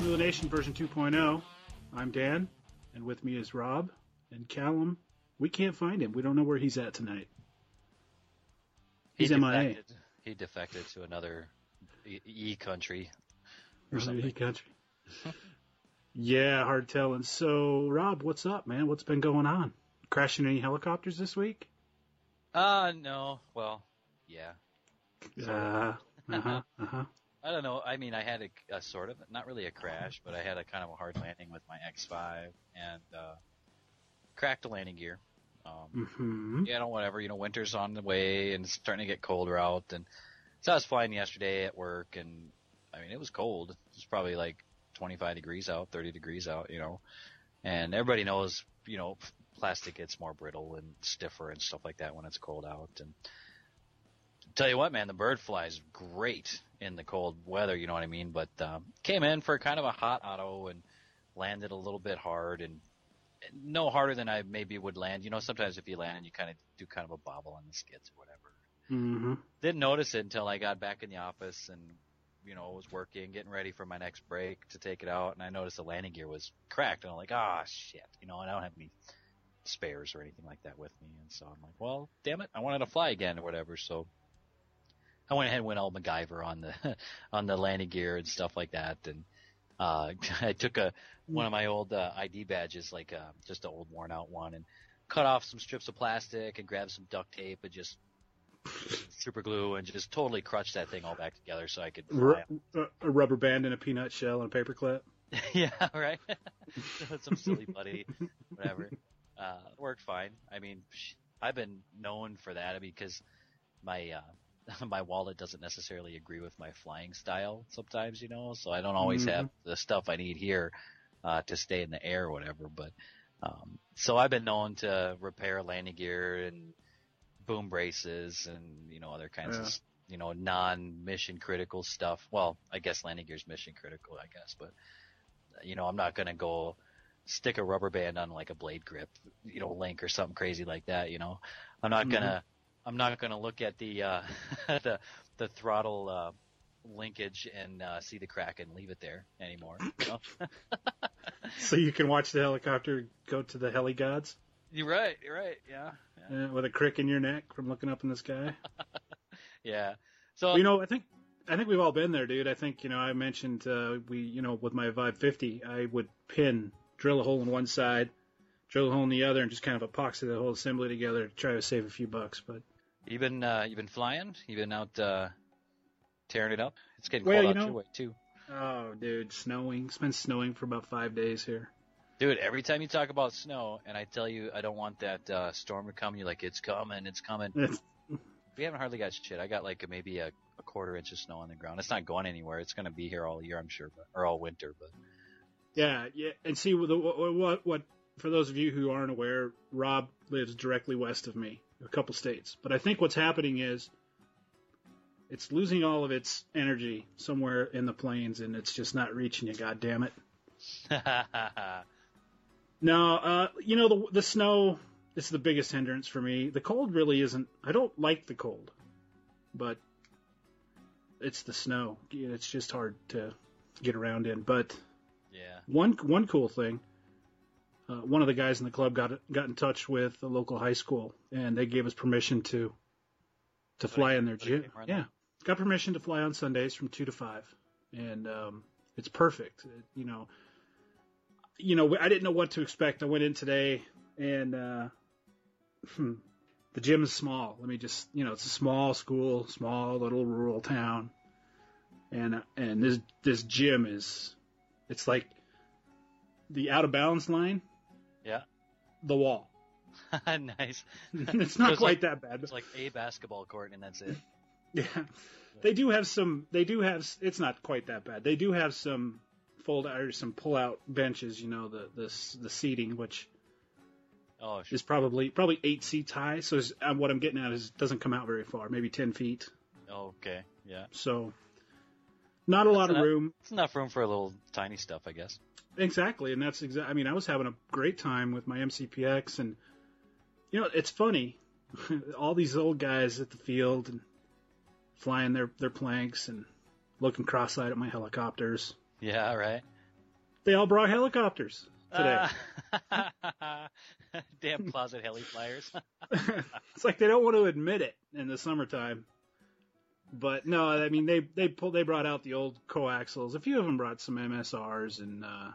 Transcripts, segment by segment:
Everybody, welcome to the Nation version 2.0. I'm Dan, and with me is Rob and Callum. We can't find him. We don't know where he's at tonight. He He's MIA. defected. He defected to another E, e country or Maybe something. country. yeah, hard telling. So, Rob, what's up, man? What's been going on? Crashing any helicopters this week? Uh no. Well, yeah. Uh huh. Uh huh. I don't know. I mean, I had a, a sort of not really a crash, but I had a kind of a hard landing with my X5 and uh, cracked the landing gear. Um, Hmm. yeah, no, whatever. You know, winter's on the way and it's starting to get colder out. And so I was flying yesterday at work, and I mean, it was cold. It was probably like 25 degrees out, 30 degrees out. You know, and everybody knows, you know, plastic gets more brittle and stiffer and stuff like that when it's cold out. And tell you what, man, the bird flies great in the cold weather. You know what I mean? But um, came in for kind of a hot auto and landed a little bit hard and no harder than I maybe would land. You know, sometimes if you land, and you kind of do kind of a bobble on the skids or whatever. Mm-hmm. Didn't notice it until I got back in the office and, you know, was working, getting ready for my next break to take it out, and I noticed the landing gear was cracked, and I'm like, ah, shit, you know, and I don't have any spares or anything like that with me, and so I'm like, well, damn it, I wanted to fly again or whatever, so I went ahead and went all MacGyver on the on the landing gear and stuff like that, and uh, I took a one of my old uh, ID badges, like uh, just an old worn out one, and cut off some strips of plastic and grabbed some duct tape and just super glue and just totally crutched that thing all back together so I could. R- a rubber band and a peanut shell and a paper clip. yeah, right. Some silly buddy, whatever. Uh, worked fine. I mean, I've been known for that because my uh, my wallet doesn't necessarily agree with my flying style sometimes, you know. So I don't always Mhm. have the stuff I need here uh, to stay in the air or whatever. But um, so I've been known to repair landing gear and boom braces and you know other kinds Yeah. of you know non-mission critical stuff. Well, I guess landing gear's mission critical, I guess, but you know, I'm not gonna go stick a rubber band on like a blade grip, you know, link or something crazy like that, you know. I'm not gonna I'm not gonna look at the uh the the throttle uh linkage and uh see the crack and leave it there anymore. You know? So you can watch the helicopter go to the heli gods you're right, you're right, yeah. Yeah. uh, with a crick in your neck from looking up in the sky. yeah. So you know, I think I think we've all been there, dude. I think you know, I mentioned uh, we, you know, with my Vibe 50, I would pin, drill a hole in one side, drill a hole in the other, and just kind of epoxy the whole assembly together to try to save a few bucks. But you've been uh you've been flying? You've been out uh tearing it up? It's getting Well, cold you out know- your way too. oh, dude, snowing. It's been snowing for about five days here. Dude, every time you talk about snow, and I tell you I don't want that uh, storm to come, you're like, it's coming, it's coming. We haven't hardly got shit. I got like maybe a, a quarter inch of snow on the ground. It's not going anywhere. It's going to be here all year, I'm sure, but, or all winter. But yeah, yeah. And see, what, what, what, what, for those of you who aren't aware, Rob lives directly west of me, a couple states. But I think what's happening is it's losing all of its energy somewhere in the plains, and it's just not reaching you. God damn it. No, uh, you know the the snow is the biggest hindrance for me. The cold really isn't. I don't like the cold, but it's the snow. It's just hard to get around in. But yeah, one one cool thing, uh, one of the guys in the club got got in touch with the local high school, and they gave us permission to to fly in their gym. Yeah, got permission to fly on Sundays from two to five, and um, it's perfect. It- you know, you know, I didn't know what to expect. I went in today, and uh, hmm, the gym is small. Let me just, you know, it's a small school, small little rural town. and and this this gym is, it's like the out of bounds line. The wall. nice. it's not it's quite like- that bad, It's like a basketball court, and that's it. yeah, they do have some. They do have. It's not quite that bad. They do have some fold out or some pull out benches. You know the the the seating, which Oh, sh- is probably probably eight seats high. So uh, what I'm getting at is it doesn't come out very far, maybe ten feet. okay. Yeah. So not a lot of enough. room. It's enough room for a little tiny stuff, I guess. Exactly, and that's exactly. I mean, I was having a great time with my MCPX, and you know, it's funny. All these old guys at the field and flying their their planks and looking cross-eyed at my helicopters. Yeah, right. They all brought helicopters today. Ah. Damn closet heli flyers. it's like they don't want to admit it in the summertime. But no, I mean they they pulled they brought out the old coaxials. A few of them brought some MSRs, and uh,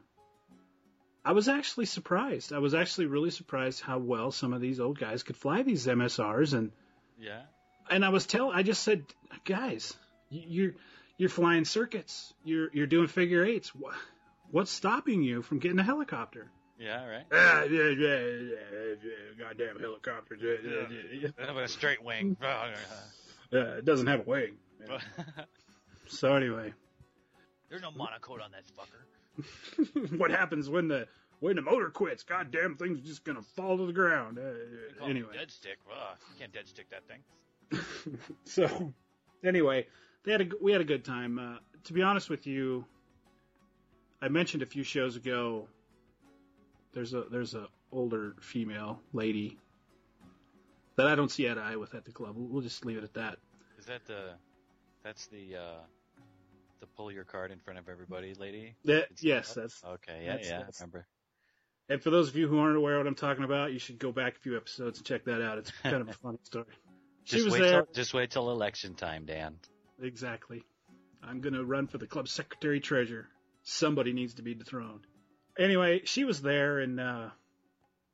I was actually surprised. I was actually really surprised how well some of these old guys could fly these MSRs, and yeah. and I was tell I just said, guys, you're you're flying circuits, you're you're doing figure eights. Wha- What's stopping you from getting a helicopter? Yeah, right. Ah, yeah, yeah, yeah, yeah, goddamn helicopter. Yeah, yeah, yeah, yeah. With a straight wing. Uh, it doesn't have a wing. So anyway, There's no MonoKote on that fucker. what happens when the when the motor quits? Goddamn thing's just gonna fall to the ground. Uh, anyway, Dead stick. Ugh, you can't dead stick that thing. so anyway, they had a we had a good time. Uh, to be honest with you, I mentioned a few shows ago. There's a there's a older female lady that I don't see eye to eye with at the club. We'll just leave it at that. Is that the? That's the uh, the pull your card in front of everybody, lady. That It's- yes, that's Okay, yeah, that's- yeah. that's- I remember. And for those of you who aren't aware of what I'm talking about, you should go back a few episodes and check that out. It's kind of a funny story. She Just was wait there. till just wait till election time, Dan. Exactly. I'm going to run for the club secretary treasurer. Somebody needs to be dethroned. Anyway, she was there and uh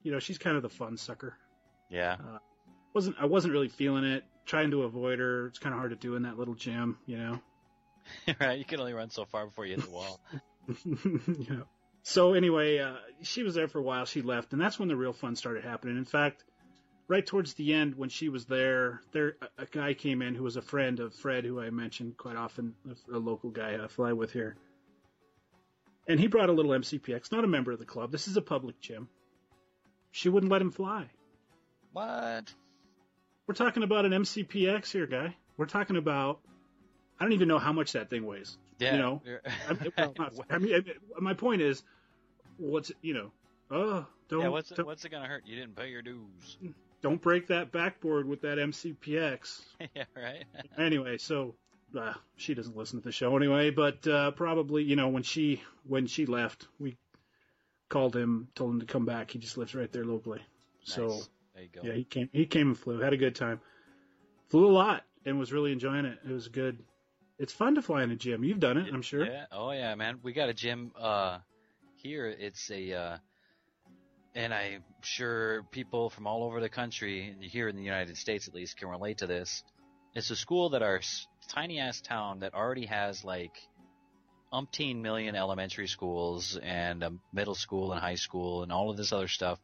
you know, she's kind of the fun sucker. Yeah. Wasn't I wasn't really feeling it, trying to avoid her. It's kind of hard to do in that little gym, you know. right. You can only run so far before you hit the wall. know. So anyway, uh, she was there for a while. She left, and that's when the real fun started happening. In fact, right towards the end, when she was there, there a, a guy came in who was a friend of Fred, who I mentioned quite often, a, a local guy I fly with here, and he brought a little MCPX, not a member of the club. This is a public gym. She wouldn't let him fly. what? We're talking about an MCPX here, guy. We're talking about. I don't even know how much that thing weighs. Yeah. You know, I mean, not- I mean, my point is, what's you know, oh, don't yeah. What's it, don't, what's it gonna hurt? You didn't pay your dues. don't break that backboard with that MCPX. yeah. Right. anyway, so uh, she doesn't listen to the show anyway, but uh, probably you know when she when she left, we called him, told him to come back. He just lives right there locally. So Nice. There you go. yeah, he came he came and flew, had a good time, flew a lot, and was really enjoying it. It was good. It's fun to fly in a gym. You've done it, I'm sure. Yeah. Oh yeah, man. We got a gym uh here. It's a uh and I'm sure people from all over the country, here in the United States at least, can relate to this. It's a school that our tiny ass town that already has like umpteen million elementary schools and a middle school and high school and all of this other stuff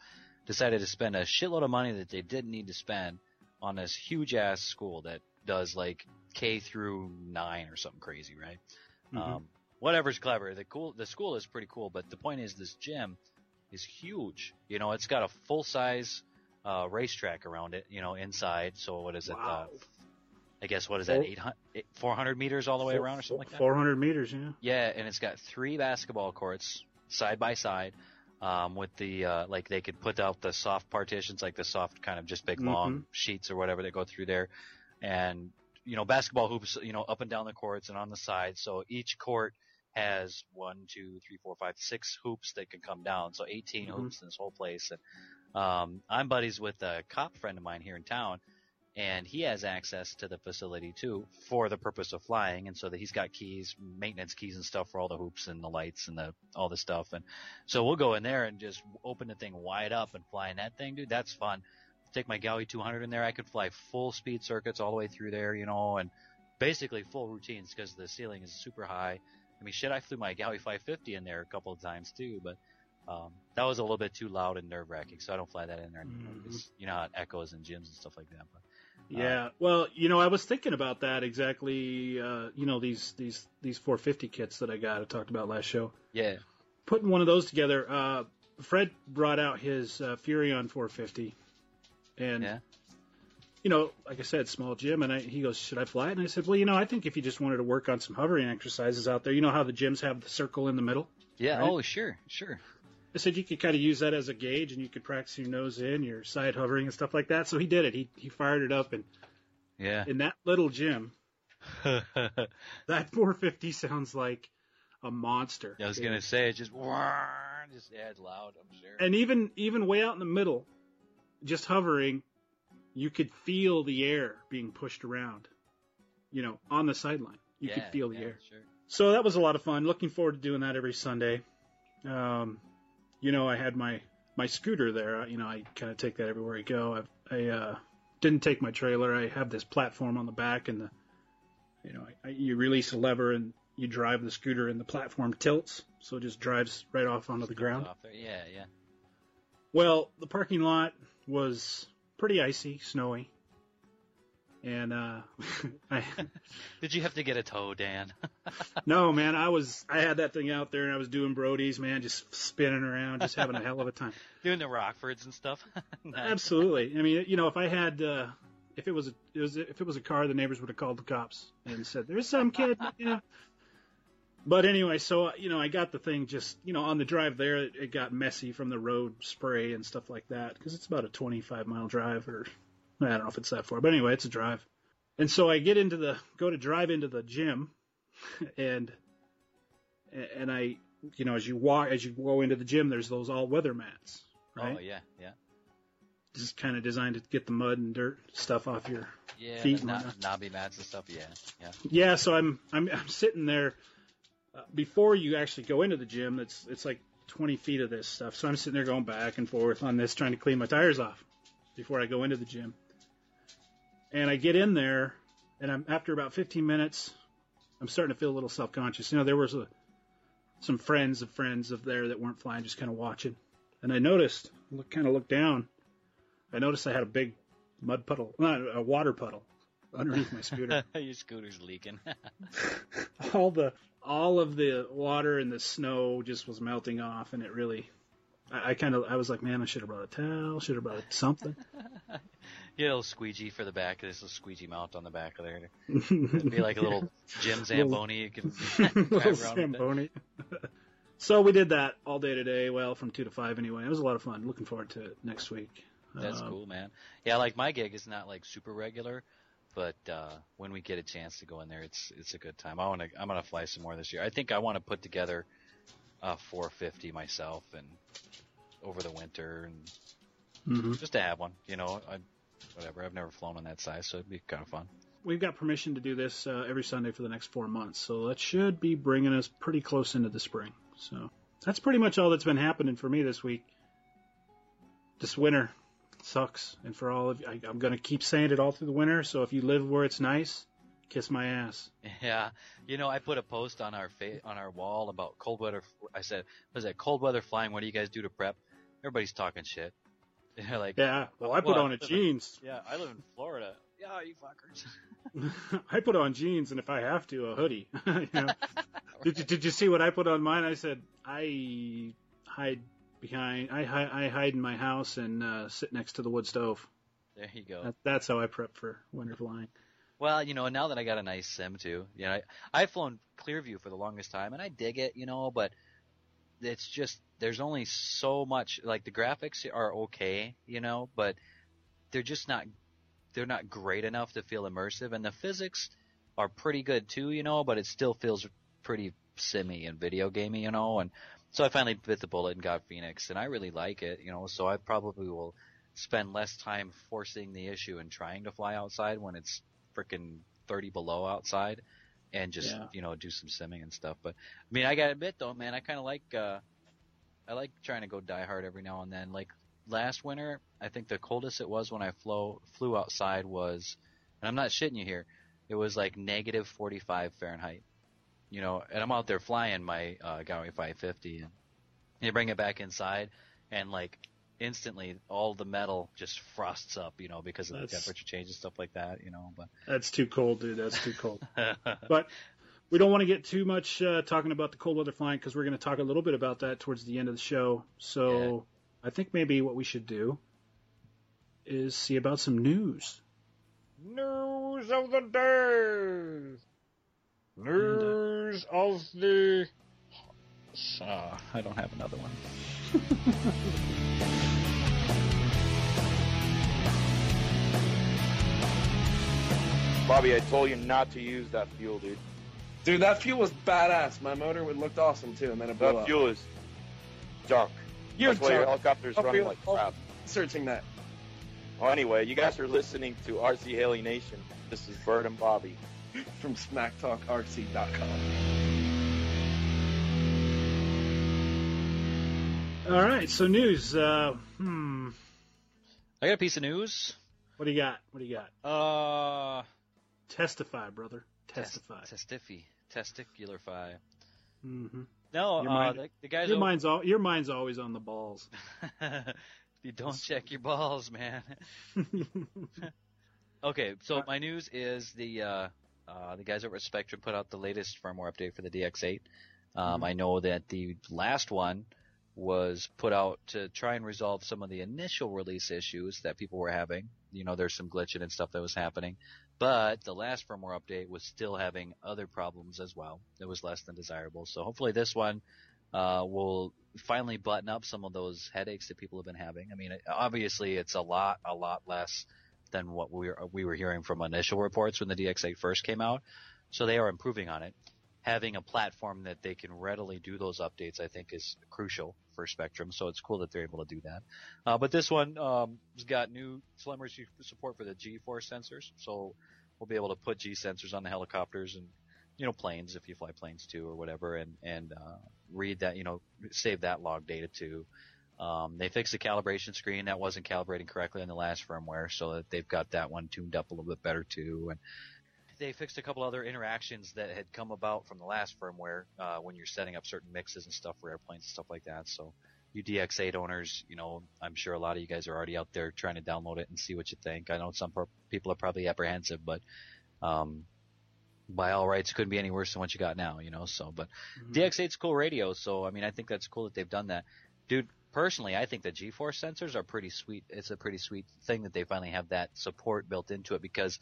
decided to spend a shitload of money that they didn't need to spend on this huge ass school that does like K through nine or something crazy, right? Mhm. Um, whatever's clever. The cool, the school is pretty cool, but the point is, this gym is huge. You know, it's got a full size uh, racetrack around it. You know, inside. So what is it? Uh, I guess what is that? 800, 400 meters all the way around, or something like that. 400 meters, yeah. Yeah, and it's got three basketball courts side by side. Um, with the uh, like, they could put out the soft partitions, like the soft kind of just big long sheets or whatever that go through there, and you know basketball hoops, you know up and down the courts and on the sides. So each court has one, two, three, four, five, six hoops that can come down. So 18 Mhm. hoops in this whole place. And um, I'm buddies with a cop friend of mine here in town, and he has access to the facility too for the purpose of flying. And so that he's got keys, maintenance keys and stuff for all the hoops and the lights and the all the stuff. And so we'll go in there and just open the thing wide up and fly in that thing, dude. That's fun. Take my Gaui 200 in there. I could fly full speed circuits all the way through there, you know, and basically full routines because the ceiling is super high. I mean, shit, I flew my Gaui 550 in there a couple of times too, but um, that was a little bit too loud and nerve wracking, so I don't fly that in there anymore Mhm. you know how it echoes in gyms and stuff like that. But Yeah, well, you know, I was thinking about that exactly. Uh, you know, these these these 450 kits that I got, I talked about last show. yeah, Putting one of those together. Uh, Fred brought out his uh, Furion 450, and Yeah. you know, like I said, small gym, and I, he goes, "Should I fly it?" And I said, "Well, you know, I think if you just wanted to work on some hovering exercises out there, you know how the gyms have the circle in the middle." yeah. Right. Oh, sure, sure. I said you could kind of use that as a gauge, and you could practice your nose in, your side hovering, and stuff like that. So he did it. He he fired it up, and Yeah. in that little gym, that 450 sounds like a monster. I was gonna say it just, just yeah, it's loud. I'm sure. And even even way out in the middle, just hovering, you could feel the air being pushed around. You know, on the sideline, you could feel the yeah, air. Sure. So that was a lot of fun. Looking forward to doing that every Sunday. Um, you know, I had my my scooter there. You know, I kind of take that everywhere I go. I've, I uh, didn't take my trailer. I have this platform on the back, and the you know, I, I, you release a lever and you drive the scooter, and the platform tilts, so it just drives right off onto the ground. Yeah, yeah. Well, the parking lot was pretty icy, snowy, and uh, I, Did you have to get a tow, Dan? no man, I was I had that thing out there and I was doing Brody's, man, just spinning around, just having a hell of a time. Doing the Rockfords and stuff. Nice. Absolutely. I mean, you know, if I had, uh, if it was, a, it was, if it was a car, the neighbors would have called the cops and said, "There's some kid," you know. But anyway, so you know, I got the thing just, you know, on the drive there, it, it got messy from the road spray and stuff like that because it's about a 25 mile drive, or I don't know if it's that far, but anyway, it's a drive. And so I get into the, go to drive into the gym, and and I, you know, as you walk, as you go into the gym, there's those all weather mats, right? Oh yeah, yeah. just kind of designed to get the mud and dirt stuff off your Yeah, Feet and no- knobby mats and stuff. Yeah, yeah. yeah so i'm i'm, I'm sitting there uh, before you actually go into the gym it's it's like 20 feet of this stuff so i'm sitting there going back and forth on this trying to clean my tires off before i go into the gym and i get in there and i'm after about 15 minutes i'm starting to feel a little self-conscious you know there was a some friends of friends of there that weren't flying just kind of watching and i noticed look kind of looked down i noticed i had a big mud puddle not a water puddle underneath my scooter Your scooter's leaking. all the all of the water and the snow just was melting off, and it really. I, I kind of I was like, man, I should have brought a towel, should have brought something. Get a little squeegee for the back. There's a little squeegee mount on the back of there. It'd be like a little Jim Zamboni. You can Little around with it. Zamboni. so we did that all day today. Well, from two to five anyway. It was a lot of fun. Looking forward to it next week. That's Um, cool, man. Yeah, like my gig is not like super regular, but uh when we get a chance to go in there, it's it's a good time. I want to I'm gonna fly some more this year. I think I want to put together a 450 myself and over the winter and mhm. just to have one. You know, I whatever. I've never flown on that size, so it'd be kind of fun. We've got permission to do this uh, every Sunday for the next four months, so that should be bringing us pretty close into the spring. So that's pretty much all that's been happening for me this week. This winter sucks, and for all of you, I, I'm going to keep saying it all through the winter. So if you live where it's nice, kiss my ass. Yeah, you know, I put a post on our fa- on our wall about cold weather. I said, "Was that cold weather flying? What do you guys do to prep?" Everybody's talking shit. They're like, Yeah, well, I put Well, on a jeans. "Yeah, I live in Florida." Yeah, you fuckers. I put on jeans, and if I have to, a hoodie. you know? did, you, did you see what I put on mine? I said I hide behind. I, hi- I hide in my house and uh, sit next to the wood stove. There you go. That, that's how I prep for winter flying. Well, you know, now that I got a nice sim too, you know, I, I've flown Clearview for the longest time, and I dig it, you know, but it's just there's only so much. Like the graphics are okay, you know, but they're just not they're not great enough to feel immersive, and the physics are pretty good too, you know, but it still feels pretty simmy and video gamey, you know, and so I finally bit the bullet and got Phoenix, and I really like it, you know, so I probably will spend less time forcing the issue and trying to fly outside when it's freaking 30 below outside and just, Yeah. you know, do some simming and stuff. But I mean, I gotta admit though, man, I kind of like, uh, I like trying to go die hard every now and then. Like last winter, I think the coldest it was when I flew, flew outside was, and I'm not shitting you here, it was like negative 45 Fahrenheit. You know, and I'm out there flying my uh, Gaui 550, and you bring it back inside, and like instantly all the metal just frosts up, you know, because of That's- the temperature change and stuff like that, you know. But that's too cold, dude. That's too cold. But but we don't want to get too much uh, talking about the cold weather flying because we're going to talk a little bit about that towards the end of the show. So I think maybe what we should do is see about some news. News of the day. News of the. Uh, I don't have another one. Bobby, I told you not to use that fuel, dude. Dude, that fuel was badass. My motor would looked awesome too, and then it blew That up. fuel is junk. You're That's why your junk. helicopter's I'll running like crap. Searching that. Well, anyway, you guys are listening to RC Heli Nation. This is Bird and Bobby. from smacktalkrc.com. All right, so news. Uh, hmm, I got a piece of news. what do you got? What do you got? Uh, Testify, brother. Testify. Testify. Testicularfy. hmm No, Your uh, mind- the, the guys. Your over- mind's all. Your mind's always on the balls. you don't check your balls, man. Okay, so my news is the uh, uh, the guys over at Spektrum put out the latest firmware update for the DX8. Um, Mhm. I know that the last one was put out to try and resolve some of the initial release issues that people were having. You know, there's some glitching and stuff that was happening, but the last firmware update was still having other problems as well. It was less than desirable. So hopefully this one uh, will finally button up some of those headaches that people have been having. I mean, obviously it's a lot, a lot less than what we were, we were hearing from initial reports when the DX8 first came out. So they are improving on it. Having a platform that they can readily do those updates, I think, is crucial for Spektrum. So it's cool that they're able to do that. Uh, but this one um, has got new telemetry support for the G-force sensors. So we'll be able to put G sensors on the helicopters and you know planes if you fly planes too or whatever, and and uh, read that you know save that log data too. Um, they fixed the calibration screen that wasn't calibrating correctly on the last firmware, so that they've got that one tuned up a little bit better too. And they fixed a couple other interactions that had come about from the last firmware uh, when you're setting up certain mixes and stuff for airplanes and stuff like that. So you DX8 owners, you know, I'm sure a lot of you guys are already out there trying to download it and see what you think. I know some per- people are probably apprehensive, but um, by all rights, it couldn't be any worse than what you got now, you know. So, but DX8's cool radio, so I mean, I think that's cool that they've done that, dude. Personally, I think the G-force sensors are pretty sweet. It's a pretty sweet thing that they finally have that support built into it because,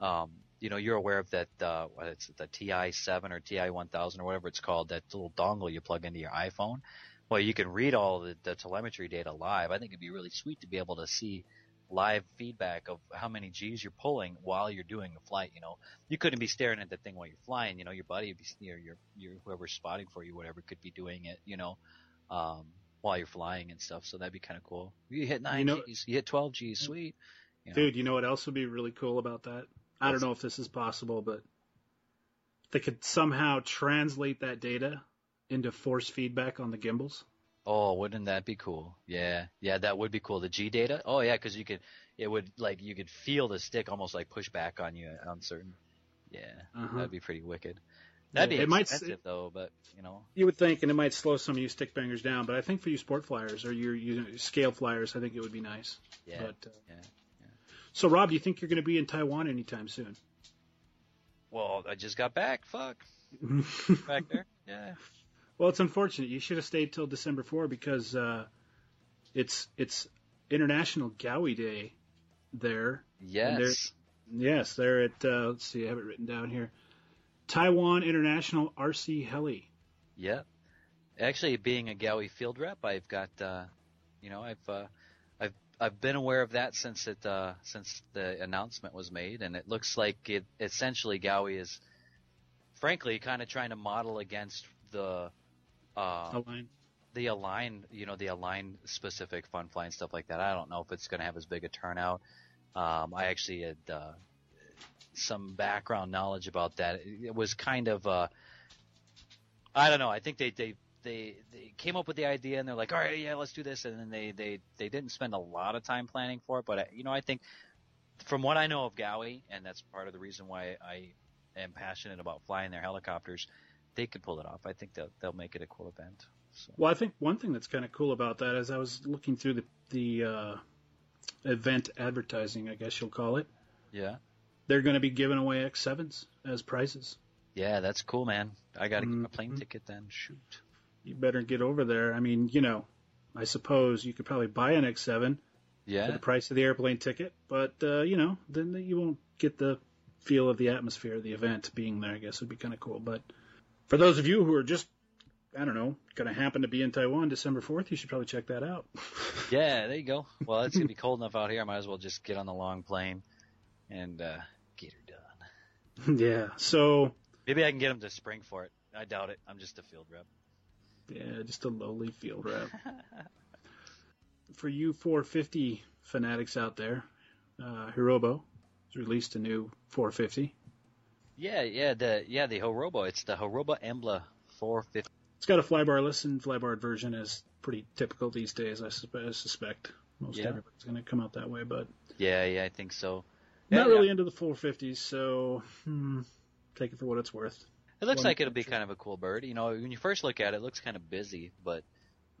um, you know, you're aware of that. Uh, it's the TI7 or TI1000 or whatever it's called. That little dongle you plug into your iPhone. Well, you can read all the, the telemetry data live. I think it'd be really sweet to be able to see live feedback of how many G's you're pulling while you're doing the flight. You know, you couldn't be staring at the thing while you're flying. You know, your buddy, would be, your your your whoever's spotting for you, whatever, could be doing it. You know, um, while you're flying and stuff. So that'd be kind of cool. You hit nine You know- G's, you hit twelve G's, sweet. You know? Dude, you know what else would be really cool about that? I don't know if this is possible, but they could somehow translate that data into force feedback on the gimbals. Oh, wouldn't that be cool? Yeah, yeah, that would be cool. The G data. Oh yeah, because you could, it would like you could feel the stick almost like push back on you on certain. Yeah, Uh-huh. that'd be pretty wicked. That'd Yeah, be it might- expensive though, but you know. You would think, and it might slow some of you stick bangers down, but I think for you sport flyers or your you know, scale flyers, I think it would be nice. Yeah. But, uh, yeah, So, Rob, do you think you're going to be in Taiwan anytime soon? Well, I just got back. Fuck. Back there. Yeah. Well, it's unfortunate. You should have stayed till December 4 because uh, it's it's International Gaui Day there. Yes. Yes, they're at uh, let's see, I have it written down here. Taiwan International RC Heli. Yeah. Actually, being a Gaui field rep, I've got, uh, you know, I've, uh, I've, been aware of that since it, uh, since the announcement was made, and it looks like it essentially Gaui is, frankly, kind of trying to model against the, uh, Align. the align, you know, the align specific fun flying stuff like that. I don't know if it's going to have as big a turnout. Um, I actually had uh, some background knowledge about that. It, it was kind of, uh, I don't know. I think they they they they came up with the idea and they're like, all right, yeah, let's do this, and then they they they didn't spend a lot of time planning for it. But uh, you know, I think from what I know of Gaui, and that's part of the reason why I am passionate about flying their helicopters, they could pull it off. I think they'll they'll make it a cool event. So. Well, I think one thing that's kind of cool about that is I was looking through the the uh, event advertising, I guess you'll call it. Yeah. They're going to be giving away X7s as prizes. Yeah, that's cool, man. I got to get a plane Mhm. ticket then. Shoot. You better get over there. I mean, you know, I suppose you could probably buy an X7 yeah. for the price of the airplane ticket, but uh, you know, then you won't get the feel of the atmosphere of the event being there. I guess would be kind of cool. But for those of you who are just, I don't know, going to happen to be in Taiwan December fourth, you should probably check that out. Yeah, there you go. Well, it's gonna be cold enough out here. I might as well just get on the long plane and uh, get her done. yeah. So Maybe I can get them to spring for it. I doubt it. I'm just a field rep. yeah, just a lowly field rep. for you 450 fanatics out there, uh, Hirobo has released a new 450. Yeah, yeah, the yeah the Hirobo. It's the Hirobo Embla 450. It's got a flybarless and flybarred version, as pretty typical these days. I, suspe- I suspect most Yeah. everybody's going to come out that way, but Yeah, yeah, I think so. not Yeah, really yeah. into the 450s. So hmm, take it for what it's worth. It looks like it'll be kind of a cool bird. You know, when you first look at it, it looks kind of busy, but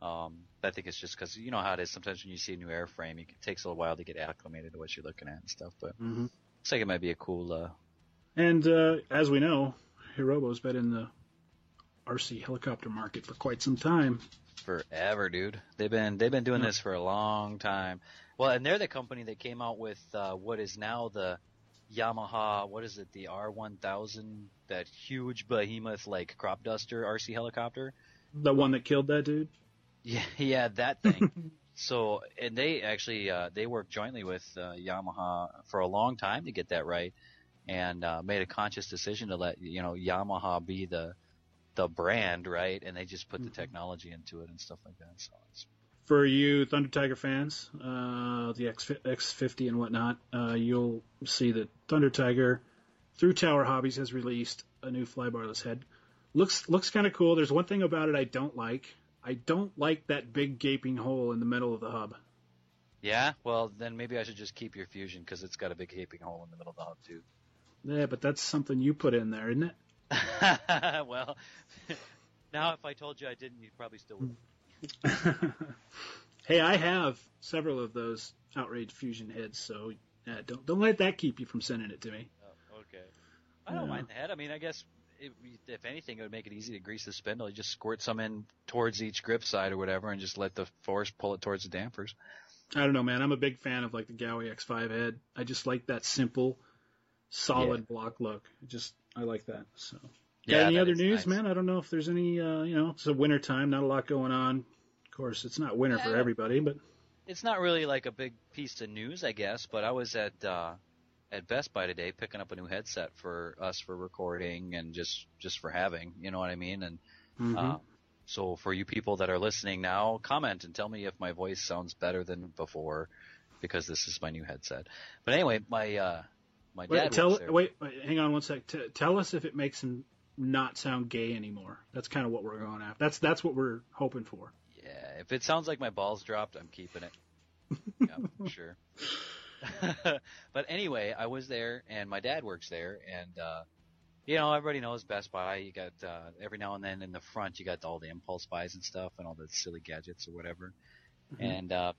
um, I think it's just because you know how it is. Sometimes when you see a new airframe, it takes a little while to get acclimated to what you're looking at and stuff. But Mm-hmm. looks like it might be a cool. Uh, And uh, as we know, Hirobo's been in the RC helicopter market for quite some time. forever, dude. They've been they've been doing this for a long time. Well, and they're the company that came out with uh, what is now the Yamaha. What is it? The R1000, that huge behemoth like crop duster RC helicopter. The one that killed that dude. Yeah, yeah, that thing. so, and they actually uh, they worked jointly with uh, Yamaha for a long time to get that right, and uh, made a conscious decision to let you know Yamaha be the the brand, right? And they just put the technology into it and stuff like that. So it's For you Thunder Tiger fans, uh, the X X50 and whatnot, uh, you'll see that Thunder Tiger, through Tower Hobbies, has released a new flybarless head. Looks looks kind of cool. There's one thing about it I don't like. I don't like that big gaping hole in the middle of the hub. Yeah, well, then maybe I should just keep your fusion because it's got a big gaping hole in the middle of the hub too. Yeah, but that's something you put in there, isn't it? well, now if I told you I didn't, you probably still would. hey, I have several of those outrage fusion heads, so yeah, don't don't let that keep you from sending it to me. Oh, okay. I don't Yeah. mind that. I mean, I guess if, if anything, it would make it easy to grease the spindle. You just squirt some in towards each grip side or whatever, and just let the force pull it towards the dampers. I don't know, man. I'm a big fan of like the Gaui X5 head. I just like that simple, solid block look. I just I like that. So, got Yeah, any other news, nice. man? I don't know if there's any. Uh, you know, it's a winter time, not a lot going on. Of course, it's not winter for everybody, but It's not really like a big piece of news, I guess, but I was at uh, at Best Buy today picking up a new headset for us for recording and just just for having. You know what I mean? And mhm. Uh, so for you people that are listening now, comment and tell me if my voice sounds better than before, because this is my new headset. But anyway, my uh, my wait, dad tell wait, wait, hang on one sec. T- tell us if it makes him not sound gay anymore. That's kind of what we're going after. That's that's what we're hoping for. Yeah, if it sounds like my balls dropped, I'm keeping it. yeah, for sure. but anyway, I was there, and my dad works there, and uh, you know, everybody knows Best Buy. You got uh, every now and then in the front, you got all the impulse buys and stuff, and all the silly gadgets or whatever. Mhm. And uh,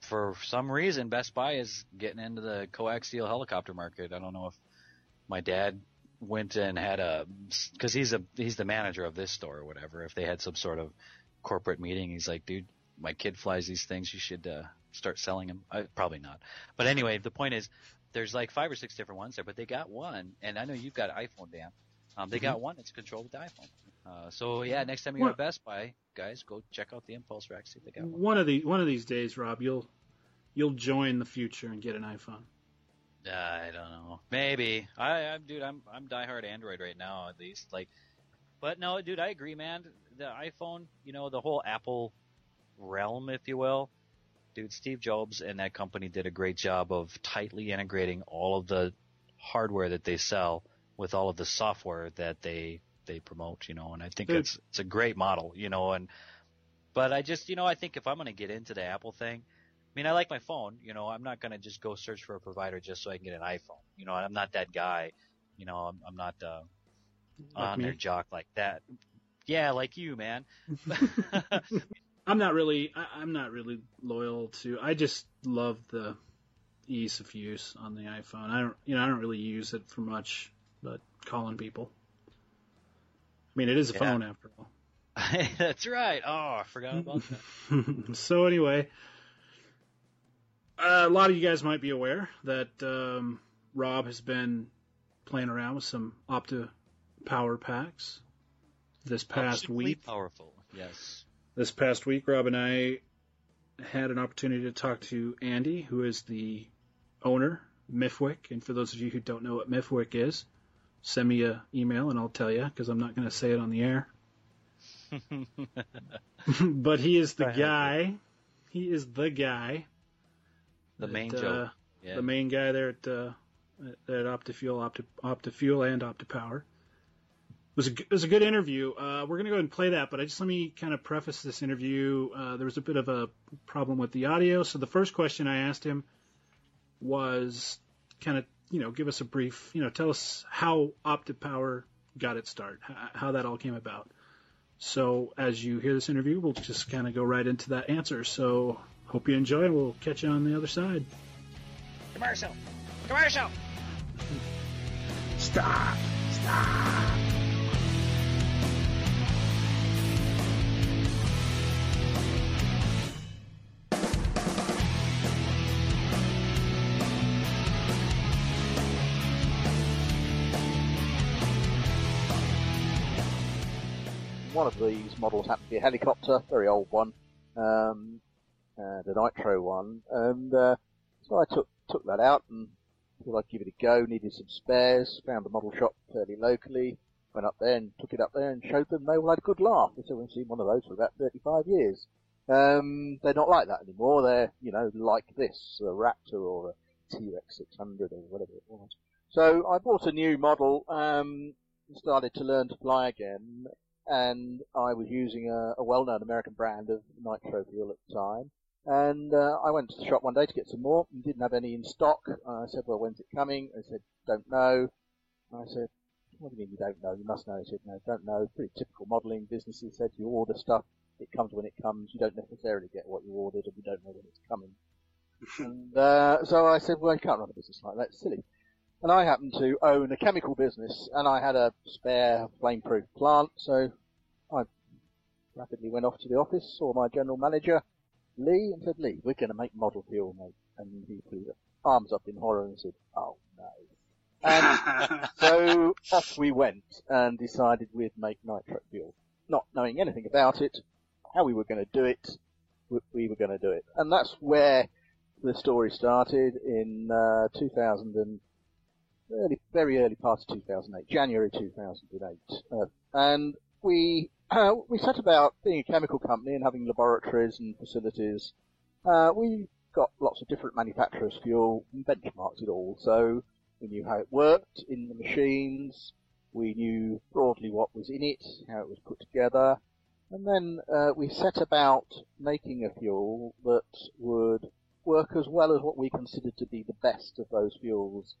for some reason, Best Buy is getting into the coaxial helicopter market. I don't know if my dad went and had a because he's a he's the manager of this store or whatever. If they had some sort of corporate meeting, he's like, dude, my kid flies these things. You should uh, start selling them. I, probably not. But anyway, the point is, there's like five or six different ones there, but they got one, and I know you've got iPhone, Dan. Um, they got one that's controlled with the iPhone. Uh, so yeah, next time you go to Best Buy, guys, go check out the Impulse rack. See if they got one. One of the one of these days, Rob, you'll you'll join the future and get an iPhone. I don't know. Maybe. I, I'm, dude. I'm, I'm diehard Android right now, at least. Like, but no, dude. I agree, man. The iPhone, you know, the whole Apple realm, if you will. Dude, Steve Jobs and that company did a great job of tightly integrating all of the hardware that they sell with all of the software that they they promote. You know, and I think Dude. it's it's a great model. You know, and but I just, you know, I think if I'm going to get into the Apple thing, mean, I like my phone. You know, I'm not gonna just go search for a provider just so I can get an iPhone. You know, I'm not that guy. You know, I'm, I'm not uh, Like on me. their jock like that. Yeah, like you, man. I'm not really. I, I'm not really loyal to. I just love the ease of use on the iPhone. I don't. You know, I don't really use it for much, but calling people. I mean, it is a Yeah. phone after all. That's right. Oh, I forgot about that. so anyway, a lot of you guys might be aware that um, Rob has been playing around with some Opta Power packs this past week. Powerful. Yes. This past week, Rob and I had an opportunity to talk to Andy, who is the owner, Mifwick. And for those of you who don't know what Mifwick is, send me a email and I'll tell you because I'm not going to say it on the air. but he is the guy. He is the guy. The that, main uh, joke. Yeah. The main guy there at uh, at at OptiFuel, Opti, OptiFuel, and OptiPower. It was a, it was a good interview. Uh, we're going to go ahead and play that, but I just let me kind of preface this interview. Uh, there was a bit of a problem with the audio, so the first question I asked him was kind of, you know, give us a brief, you know, tell us how OptiPower got its start, how that all came about. So as you hear this interview, we'll just kind of go right into that answer. So hope you enjoy, and we'll catch you on the other side. Commercial. Commercial. Stop! Stop! one of these models happened to be a helicopter, very old one, um, uh, the Nitro one, and uh, so I took took that out and thought I'd give it a go. Needed some spares, found a model shop fairly locally, went up there and took it up there and showed them. They all had a good laugh. They said we've seen one of those for about 35 years. Um, they're not like that anymore. They're you know like this, a Raptor or a T-Rex 600 or whatever it was. So I bought a new model. Um, and started to learn to fly again and I was using a, a well-known American brand of nitro fuel at the time. And uh, I went to the shop one day to get some more and didn't have any in stock. And I said, well, when's it coming? They said, don't know. And I said, what do you mean you don't know? You must know. They said, no, don't know. Pretty typical modelling business. businesses said you order stuff, it comes when it comes. You don't necessarily get what you ordered and you don't know when it's coming. and uh, so I said, well, you can't run a business like that. It's silly. And I happened to own a chemical business, and I had a spare flameproof plant, so I rapidly went off to the office, saw my general manager, Lee, and said, Lee, we're going to make model fuel, mate. And he threw his arms up in horror and said, oh no. And so off we went and decided we'd make nitro fuel. Not knowing anything about it, how we were going to do it, we- we were going to do it. And that's where the story started in uh, 2000 and early, very early part of 2008, January 2008, uh, and we uh, we set about being a chemical company and having laboratories and facilities. Uh, we got lots of different manufacturers' fuel and benchmarked it all, so we knew how it worked in the machines. We knew broadly what was in it, how it was put together, and then uh, we set about making a fuel that would work as well as what we considered to be the best of those fuels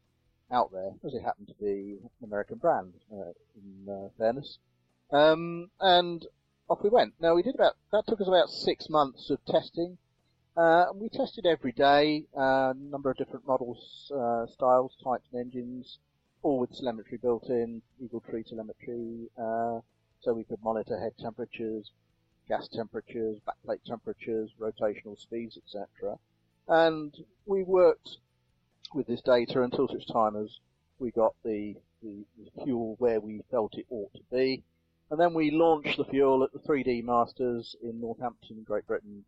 out there, as it happened to be an American brand, uh, in uh, fairness. Um, and off we went. Now we did about that took us about six months of testing. Uh, we tested every day, a number of different models, uh, styles, types, and engines, all with telemetry built in, Eagle Tree telemetry, uh, so we could monitor head temperatures, gas temperatures, backplate temperatures, rotational speeds, etc. And we worked with this data until such time as we got the, the, the fuel where we felt it ought to be. And then we launched the fuel at the 3D Masters in Northampton, Great Britain,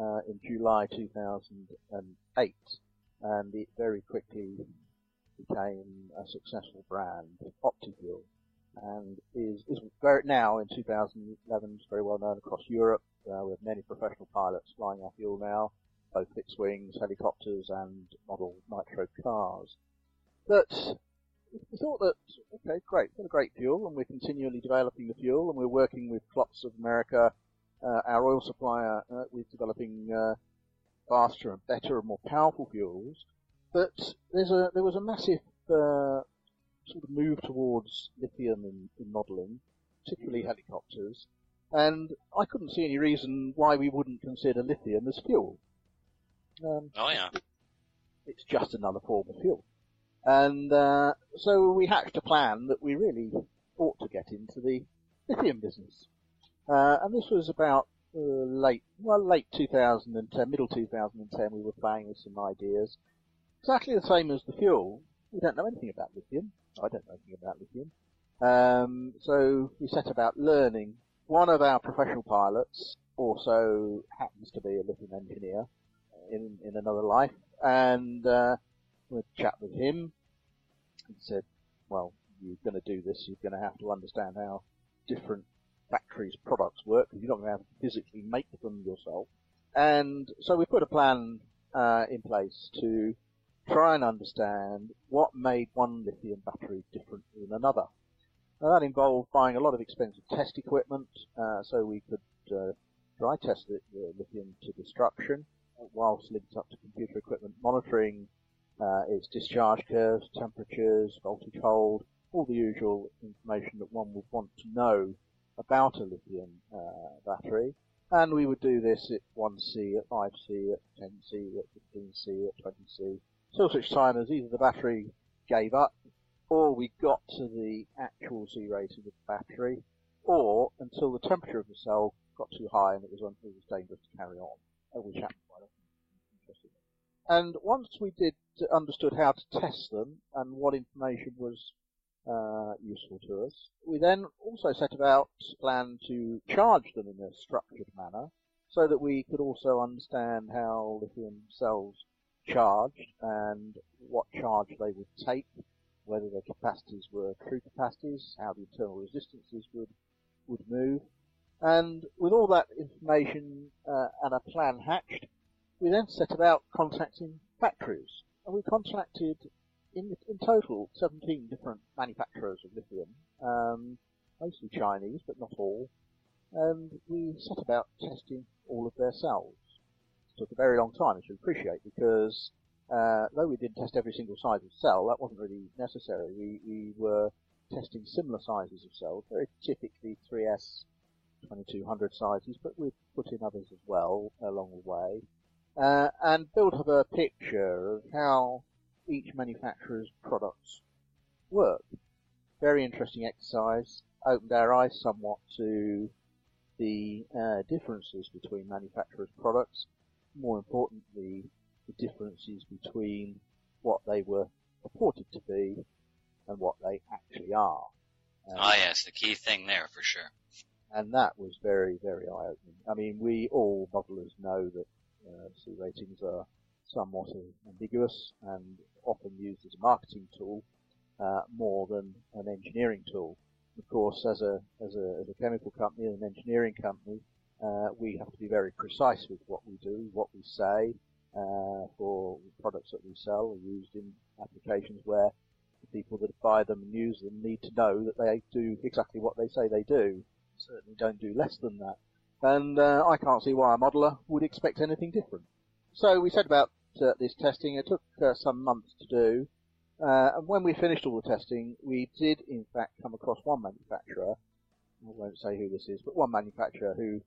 uh, in July 2008. And it very quickly became a successful brand, OptiFuel. And is, is very, now in 2011 is very well known across Europe. Uh, we have many professional pilots flying our fuel now both fixed wings, helicopters, and model nitro cars. But we thought that, okay, great, we've got a great fuel, and we're continually developing the fuel, and we're working with Klotz of America, uh, our oil supplier, uh, with developing uh, faster and better and more powerful fuels. But there's a there was a massive uh, sort of move towards lithium in, in modelling, particularly helicopters, and I couldn't see any reason why we wouldn't consider lithium as fuel. Um, Oh yeah. it's just another form of fuel. And uh, so we hatched a plan that we really ought to get into the lithium business. Uh, and this was about uh, late, well, late 2010, middle 2010. We were playing with some ideas. Exactly the same as the fuel. We don't know anything about lithium. I don't know anything about lithium. Um, so we set about learning. One of our professional pilots also happens to be a lithium engineer in in another life, and uh, a chat with him. and said, "Well, you're going to do this. You're going to have to understand how different factories' products work. Because you're not going to have to physically make them yourself." And so we put a plan uh, in place to try and understand what made one lithium battery different than another. Now that involved buying a lot of expensive test equipment, uh, so we could uh, dry test the, lithium to destruction, whilst linked up to computer equipment monitoring uh, its discharge curves, temperatures, voltage hold, all the usual information that one would want to know about a lithium uh, battery. And we would do this at 1C, at 5C, at 10C, at 15C, at 20C, till such time as either the battery gave up, or we got to the actual C rating of the battery, or until the temperature of the cell got too high and it was, un- it was dangerous to carry on, uh, which happened quite often. And once we did understood how to test them and what information was uh, useful to us, we then also set about plan to charge them in a structured manner, so that we could also understand how lithium cells charged and what charge they would take, whether their capacities were true capacities, how the internal resistances would would move. And with all that information uh, and a plan hatched, we then set about contacting factories. We contacted in, in total 17 different manufacturers of lithium, um, mostly Chinese, but not all. And we set about testing all of their cells. It took a very long time, as you appreciate, because uh, though we didn't test every single size of cell, that wasn't really necessary. We, we were testing similar sizes of cells, very typically 3S 2200 sizes, but we've put in others as well along the way, uh, and built up a picture of how each manufacturer's products work. Very interesting exercise, opened our eyes somewhat to the uh, differences between manufacturers' products, more importantly, the differences between what they were purported to be and what they actually are. Uh, Oh yes, the key thing there for sure. and that was very, very eye-opening. I mean, we all modelers know that uh, C ratings are somewhat ambiguous and often used as a marketing tool uh, more than an engineering tool. Of course, as a as a as a chemical company and an engineering company, uh, we have to be very precise with what we do, what we say. Uh, for products that we sell are used in applications where the people that buy them and use them need to know that they do exactly what they say they do certainly don't do less than that. And uh, I can't see why a modeler would expect anything different. So we set about uh, this testing. It took uh, some months to do. Uh, and when we finished all the testing, we did in fact come across one manufacturer, I won't say who this is, but one manufacturer who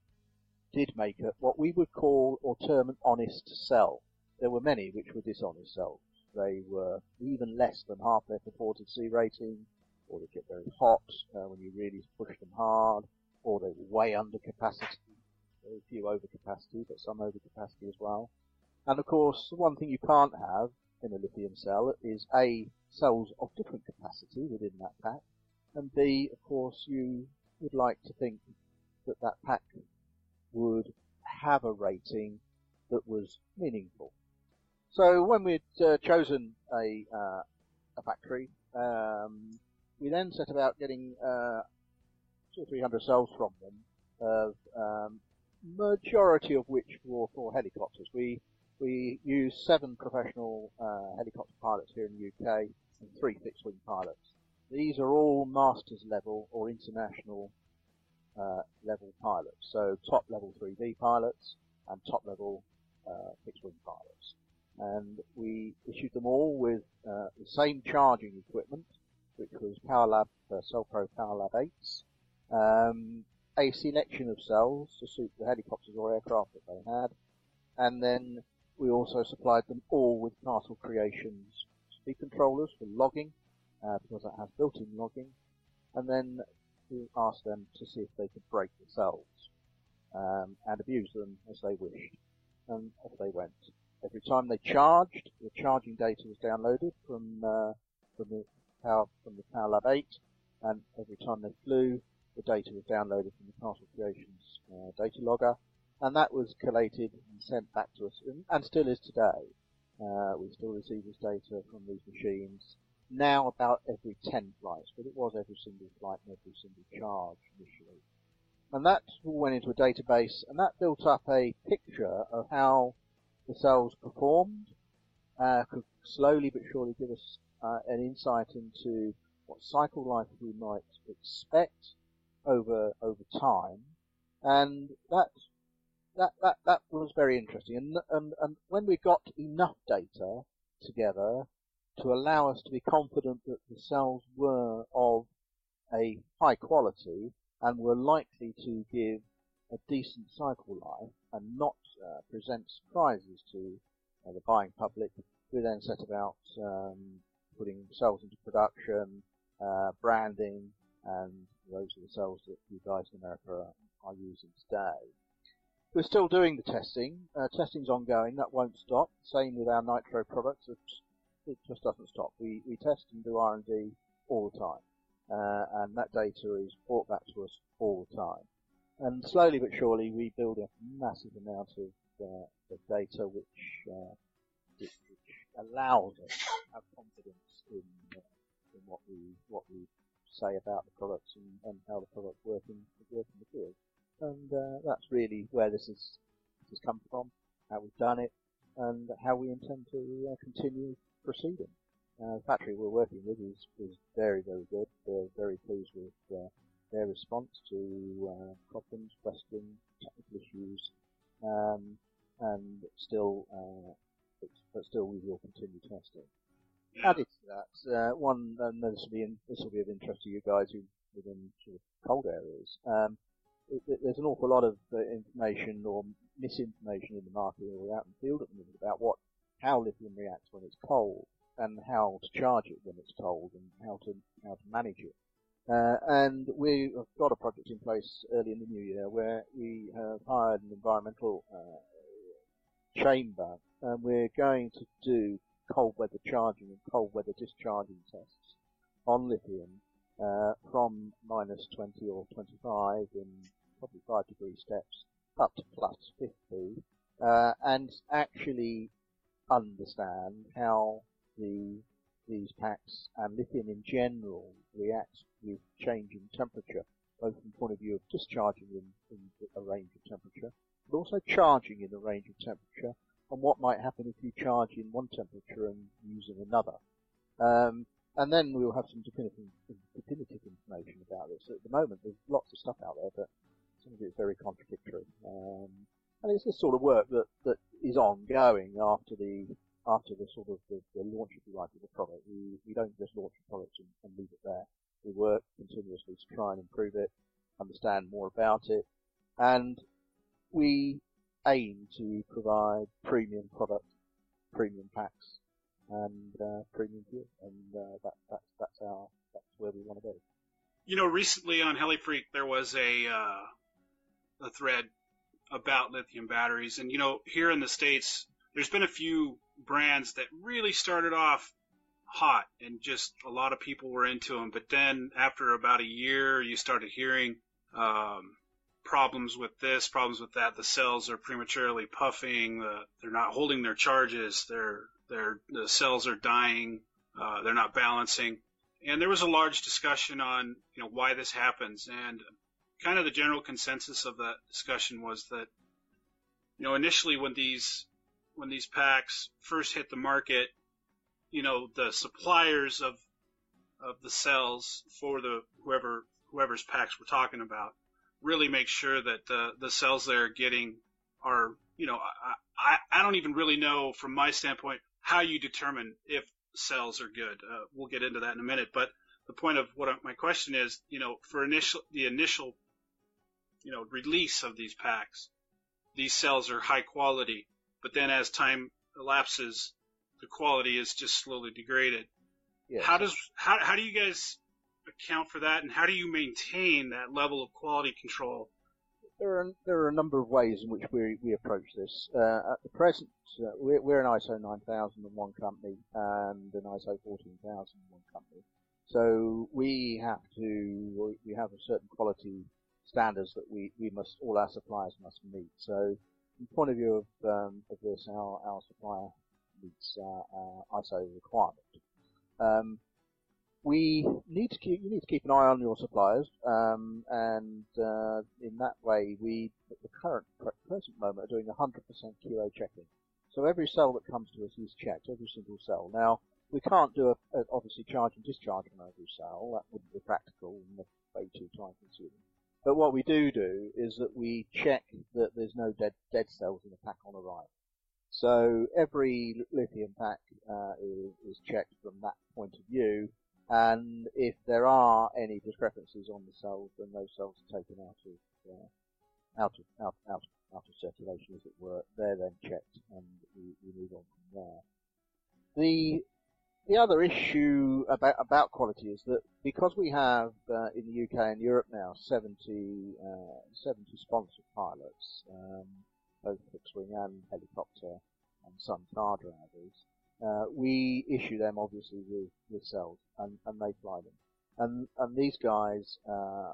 did make a, what we would call or term an honest cell. There were many which were dishonest cells. They were even less than half their purported C rating, or they get very hot uh, when you really push them hard, or they were way under capacity. Very few over capacity, but some over capacity as well. And of course, one thing you can't have in a lithium cell is A, cells of different capacity within that pack, and B, of course, you would like to think that that pack would have a rating that was meaningful. So when we'd uh, chosen a, uh, a factory, um, we then set about getting uh, two or three hundred cells from them, um, majority of which were for helicopters. We we use seven professional uh, helicopter pilots here in the UK and three fixed-wing pilots. These are all masters level or international uh, level pilots, so top level 3D pilots and top level uh, fixed-wing pilots. And we issued them all with uh, the same charging equipment, which was PowerLab uh, CellPro PowerLab 8s, um, a selection of cells to suit the helicopters or aircraft that they had, and then we also supplied them all with Castle Creations speed controllers for logging, uh, because it has built-in logging, and then we asked them to see if they could break the cells um, and abuse them as they wished, and off they went. Every time they charged, the charging data was downloaded from uh, from the power from the PowerLab 8, and every time they flew, the data was downloaded from the Castle Creations uh, data logger, and that was collated and sent back to us, and, and still is today. Uh, we still receive this data from these machines now about every 10 flights, but it was every single flight and every single charge initially. And that all went into a database, and that built up a picture of how the cells performed, uh, could slowly but surely give us uh, an insight into what cycle life we might expect over over time, and that that that that was very interesting. And and and when we got enough data together to allow us to be confident that the cells were of a high quality and were likely to give a decent cycle life and not uh, present surprises to uh, the buying public, we then set about um, putting cells into production, uh, branding, and those are the cells that you guys in America are, are using today. We're still doing the testing. Uh, testing's ongoing. That won't stop. Same with our nitro products. It, it just doesn't stop. We, we test and do R&D all the time. Uh, and that data is brought back to us all the time. And slowly but surely we build up a massive amount of, uh, of data which, uh, which, allows us to have confidence in, uh, in what we what we say about the products and, and how the products work in, work in the field. And uh, that's really where this is this has come from, how we've done it, and how we intend to uh, continue proceeding. Uh, the factory we're working with is, is very, very good. We're very pleased with uh, their response to uh, problems, questions, technical issues, um, and still, uh, but still we will continue testing. Added to that, uh, one, and this will be in, this will be of interest to you guys who live in sort of cold areas. Um, it, it, there's an awful lot of uh, information or misinformation in the market or out in the field at the moment about what how lithium reacts when it's cold and how to charge it when it's cold and how to how to manage it. Uh, and we have got a project in place early in the new year where we have hired an environmental uh, chamber and we're going to do cold weather charging and cold weather discharging tests on lithium uh, from minus 20 or 25 in probably 5 degree steps up to plus 50 uh, and actually understand how the these packs and lithium in general reacts with changing temperature, both from the point of view of discharging in, in a range of temperature, but also charging in a range of temperature, and what might happen if you charge in one temperature and use in another. Um, and then we'll have some definitive, definitive information about this. At the moment, there's lots of stuff out there, but some of it is very contradictory. Um, and it's this sort of work that, that is ongoing after the after the sort of the, the launch, if you like, of the product. We, we don't just launch a product and, and leave it there. We work continuously to try and improve it, understand more about it, and we aim to provide premium products, premium packs, and uh, premium gear, and uh, that, that's that's our that's where we want to go. You know, recently on HeliFreak there was a uh, a thread about lithium batteries, and you know, here in the states, there's been a few brands that really started off hot and just a lot of people were into them. But then after about a year, you started hearing um, problems with this, problems with that. The cells are prematurely puffing. The, they're not holding their charges. They're, they're, the cells are dying. Uh, they're not balancing. And there was a large discussion on, you know, why this happens. And kind of the general consensus of that discussion was that, you know, initially when these when these packs first hit the market, you know, the suppliers of of the cells for the whoever whoever's packs we're talking about really make sure that the the cells they're getting are you know I, I don't even really know from my standpoint how you determine if cells are good. Uh, we'll get into that in a minute, but the point of what I- my question is, you know, for initial the initial, you know, release of these packs, these cells are high quality, but then as time elapses, the quality is just slowly degraded. Yes. How does how how do you guys account for that, and how do you maintain that level of quality control? There are there are a number of ways in which we we approach this. Uh, at the present, uh, we're, we're an ISO 9001 company and an ISO 14001 company, so we have to we have a certain quality standards that we, we must all our suppliers must meet. So, from the point of view of um, of this, our our supplier meets our ISO requirement. Um, we need to keep you need to keep an eye on your suppliers, um, and uh, in that way, we at the current present moment are doing 100% QA checking. So every cell that comes to us is checked, every single cell. Now we can't do a, a, obviously charge and discharge on every cell. That wouldn't be practical and way too time consuming. But what we do do is that we check that there's no dead dead cells in the pack on arrival. So every lithium pack uh, is, is checked from that point of view, and if there are any discrepancies on the cells, then those cells are taken out of uh, out of out out out of circulation, as it were. They're then checked, and we, we move on from there. The the other issue about about quality is that because we have uh, in the UK and Europe now 70, uh, 70 sponsored pilots, um, both fixed wing and helicopter, and some car drivers, uh, we issue them obviously with, with cells and, and they fly them. And, and these guys, uh,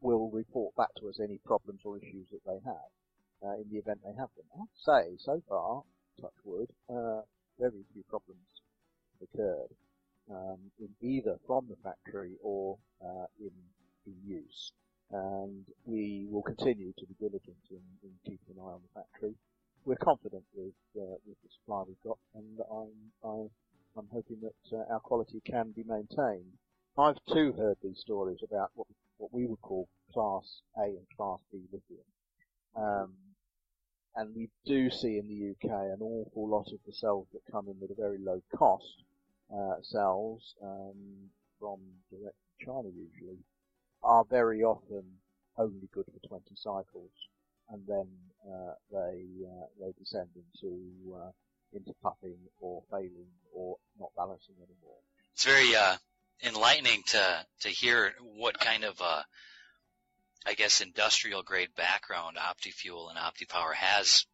will report back to us any problems or issues that they have, uh, in the event they have them. I have to say, so far, touch wood, uh, very few problems occurred, um, in either from the factory or, uh, in, in use. And we will continue to be diligent in, in keeping an eye on the factory we're confident with uh, with the supply we've got, and I'm I, I'm hoping that uh, our quality can be maintained. I've too heard these stories about what what we would call Class A and Class B lithium, um, and we do see in the UK an awful lot of the cells that come in with a very low cost uh, cells um, from direct China usually are very often only good for 20 cycles and then they uh, they descend into uh, into puffing or failing or not balancing anymore. It's very uh, enlightening to to hear what kind of uh, I guess industrial grade background OptiFuel and OptiPower has.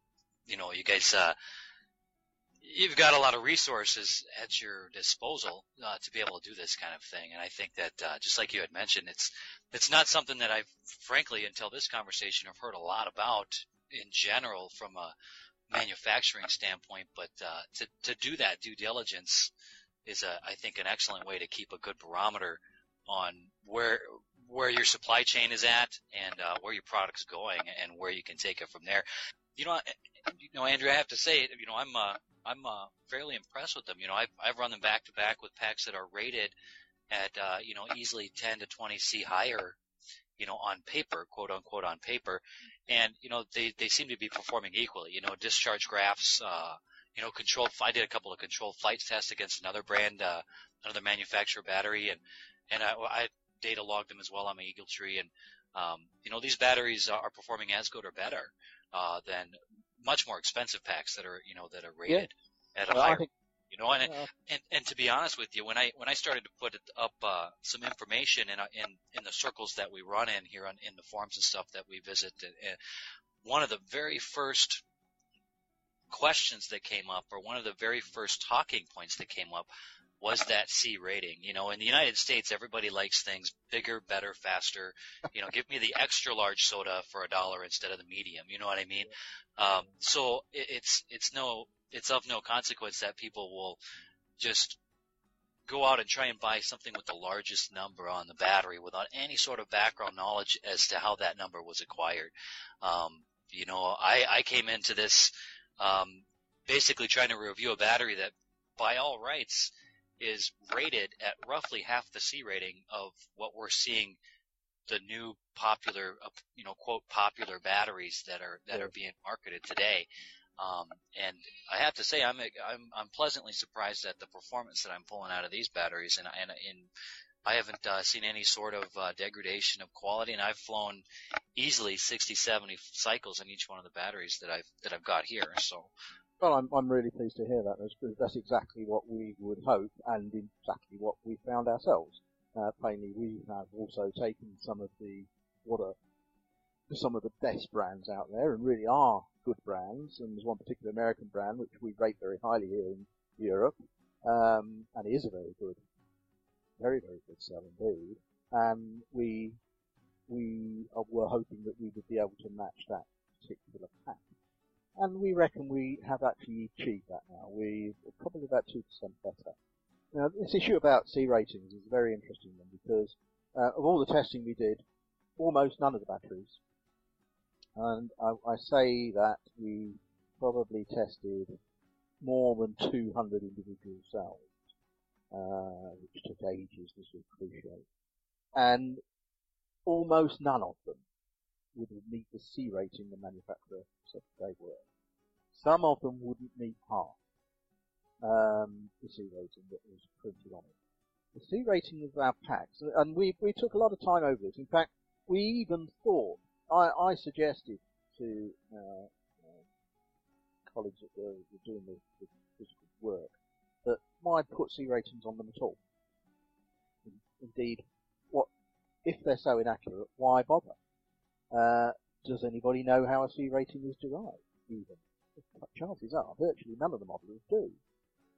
You know, you guys uh, you've got a lot of resources at your disposal uh, to be able to do this kind of thing. And I think that uh, just like you had mentioned, it's it's not something that I've frankly until this conversation have heard a lot about in general from a manufacturing standpoint. But uh, to to do that due diligence is a I think an excellent way to keep a good barometer on where where your supply chain is at and uh, where your product's going and where you can take it from there. You know, you know, Andrew, I have to say, you know, I'm uh, I'm uh, fairly impressed with them. You know, I've I've run them back to back with packs that are rated at uh, you know easily 10 to 20 C higher, you know, on paper, quote unquote, on paper, and you know they they seem to be performing equally. You know, discharge graphs. Uh, you know, controlled. I did a couple of controlled flight tests against another brand, uh, another manufacturer battery, and and I, I data logged them as well on my Eagle Tree, and um, you know these batteries are performing as good or better uh, than much more expensive packs that are you know that are rated at a Well, I think you know and, Yeah. and and to be honest with you when i when i started to put up uh some information in uh, in in the circles that we run in here on in the forums and stuff that we visit uh, one of the very first questions that came up or one of the very first talking points that came up was that C rating. You know, in the United States, everybody likes things bigger, better, faster. You know, give me the extra large soda for a dollar instead of the medium. You know what I mean? Um, so it, it's it's no it's of no consequence that people will just go out and try and buy something with the largest number on the battery without any sort of background knowledge as to how that number was acquired. Um, you know, I, I came into this um, basically trying to review a battery that, by all rights, is rated at roughly half the C rating of what we're seeing the new popular, uh, you know, quote popular batteries that are that are being marketed today. Um, and I have to say, I'm I'm I'm pleasantly surprised at the performance that I'm pulling out of these batteries, and and and I haven't uh, seen any sort of uh, degradation of quality, and I've flown easily 60, 70 cycles on each one of the batteries that I've that I've got here. So Well, I'm, I'm really pleased to hear that. That's, that's exactly what we would hope and exactly what we found ourselves. Uh, plainly, we have also taken some of the, what are some of the best brands out there and really are good brands. And there's one particular American brand which we rate very highly here in Europe. Um, and is a very good, very, very good cell indeed. And we, we were hoping that we would be able to match that particular pack. And we reckon we have actually achieved that now. We're probably about 2% better. Now, this issue about C ratings is a very interesting one because uh, of all the testing we did, almost none of the batteries, and I, I say that we probably tested more than 200 individual cells, uh, which took ages to appreciate. And almost none of them would meet the C rating the manufacturer said they were. Some of them wouldn't meet half um, the C rating that was printed on it. The C rating of our packs, and we we took a lot of time over this. In fact, we even thought I, I suggested to uh, uh, colleagues that were, were doing the, the physical work that why put C ratings on them at all? In- Indeed, what if they're so inaccurate? Why bother? Uh, does anybody know how a C rating is derived? Even chances are virtually none of the modelers do.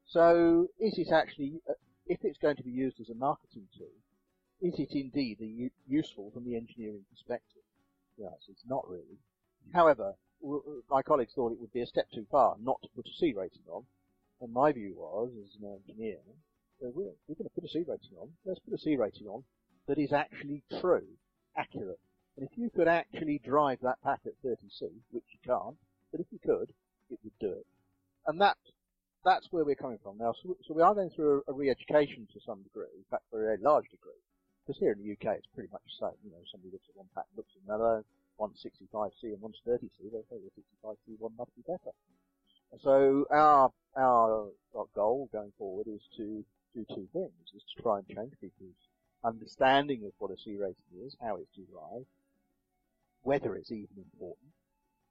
So, is it actually, uh, if it's going to be used as a marketing tool, is it indeed useful from the engineering perspective? Yes, it's not really. However, my colleagues thought it would be a step too far not to put a C rating on, and my view was, as an engineer, we're, we're going to put a C rating on. Let's put a C rating on that is actually true, accurate. And if you could actually drive that pack at 30C, which you can't, but if you could, it would do it. And that that's where we're coming from now. So, so we are going through a, a re-education to some degree, in fact, for a very large degree. Because here in the UK, it's pretty much the same. You know, somebody looks at one pack, looks at another, one's 65C and one's 30C, they say the 65C one must be better. So our, our, our goal going forward is to do two things, is to try and change people's understanding of what a C rating is, how it's derived, whether it's even important,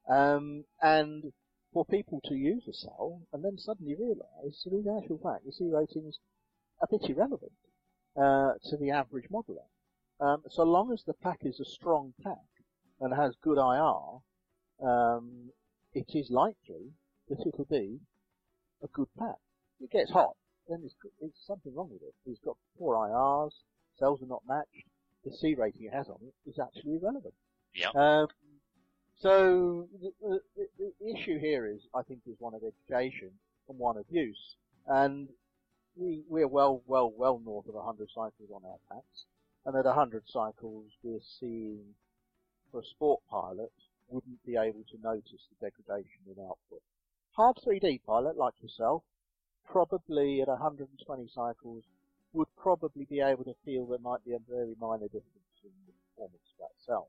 um, and for people to use a cell and then suddenly realise that in actual fact the C rating's a bit irrelevant uh, to the average modeler. Um, so long as the pack is a strong pack and has good IR, um, it is likely that it'll be a good pack. If it gets hot, then there's, there's something wrong with it. It's got poor IRs, cells are not matched, the C rating it has on it is actually irrelevant. Yep. Um, so the, the, the the issue here is, I think, is one of education and one of use. And we, we're well, well, well north of 100 cycles on our packs. And at 100 cycles, we're seeing, for a sport pilot, wouldn't be able to notice the degradation in output. Hard 3D pilot, like yourself, probably at 120 cycles, would probably be able to feel there might be a very minor difference in the performance of that cell.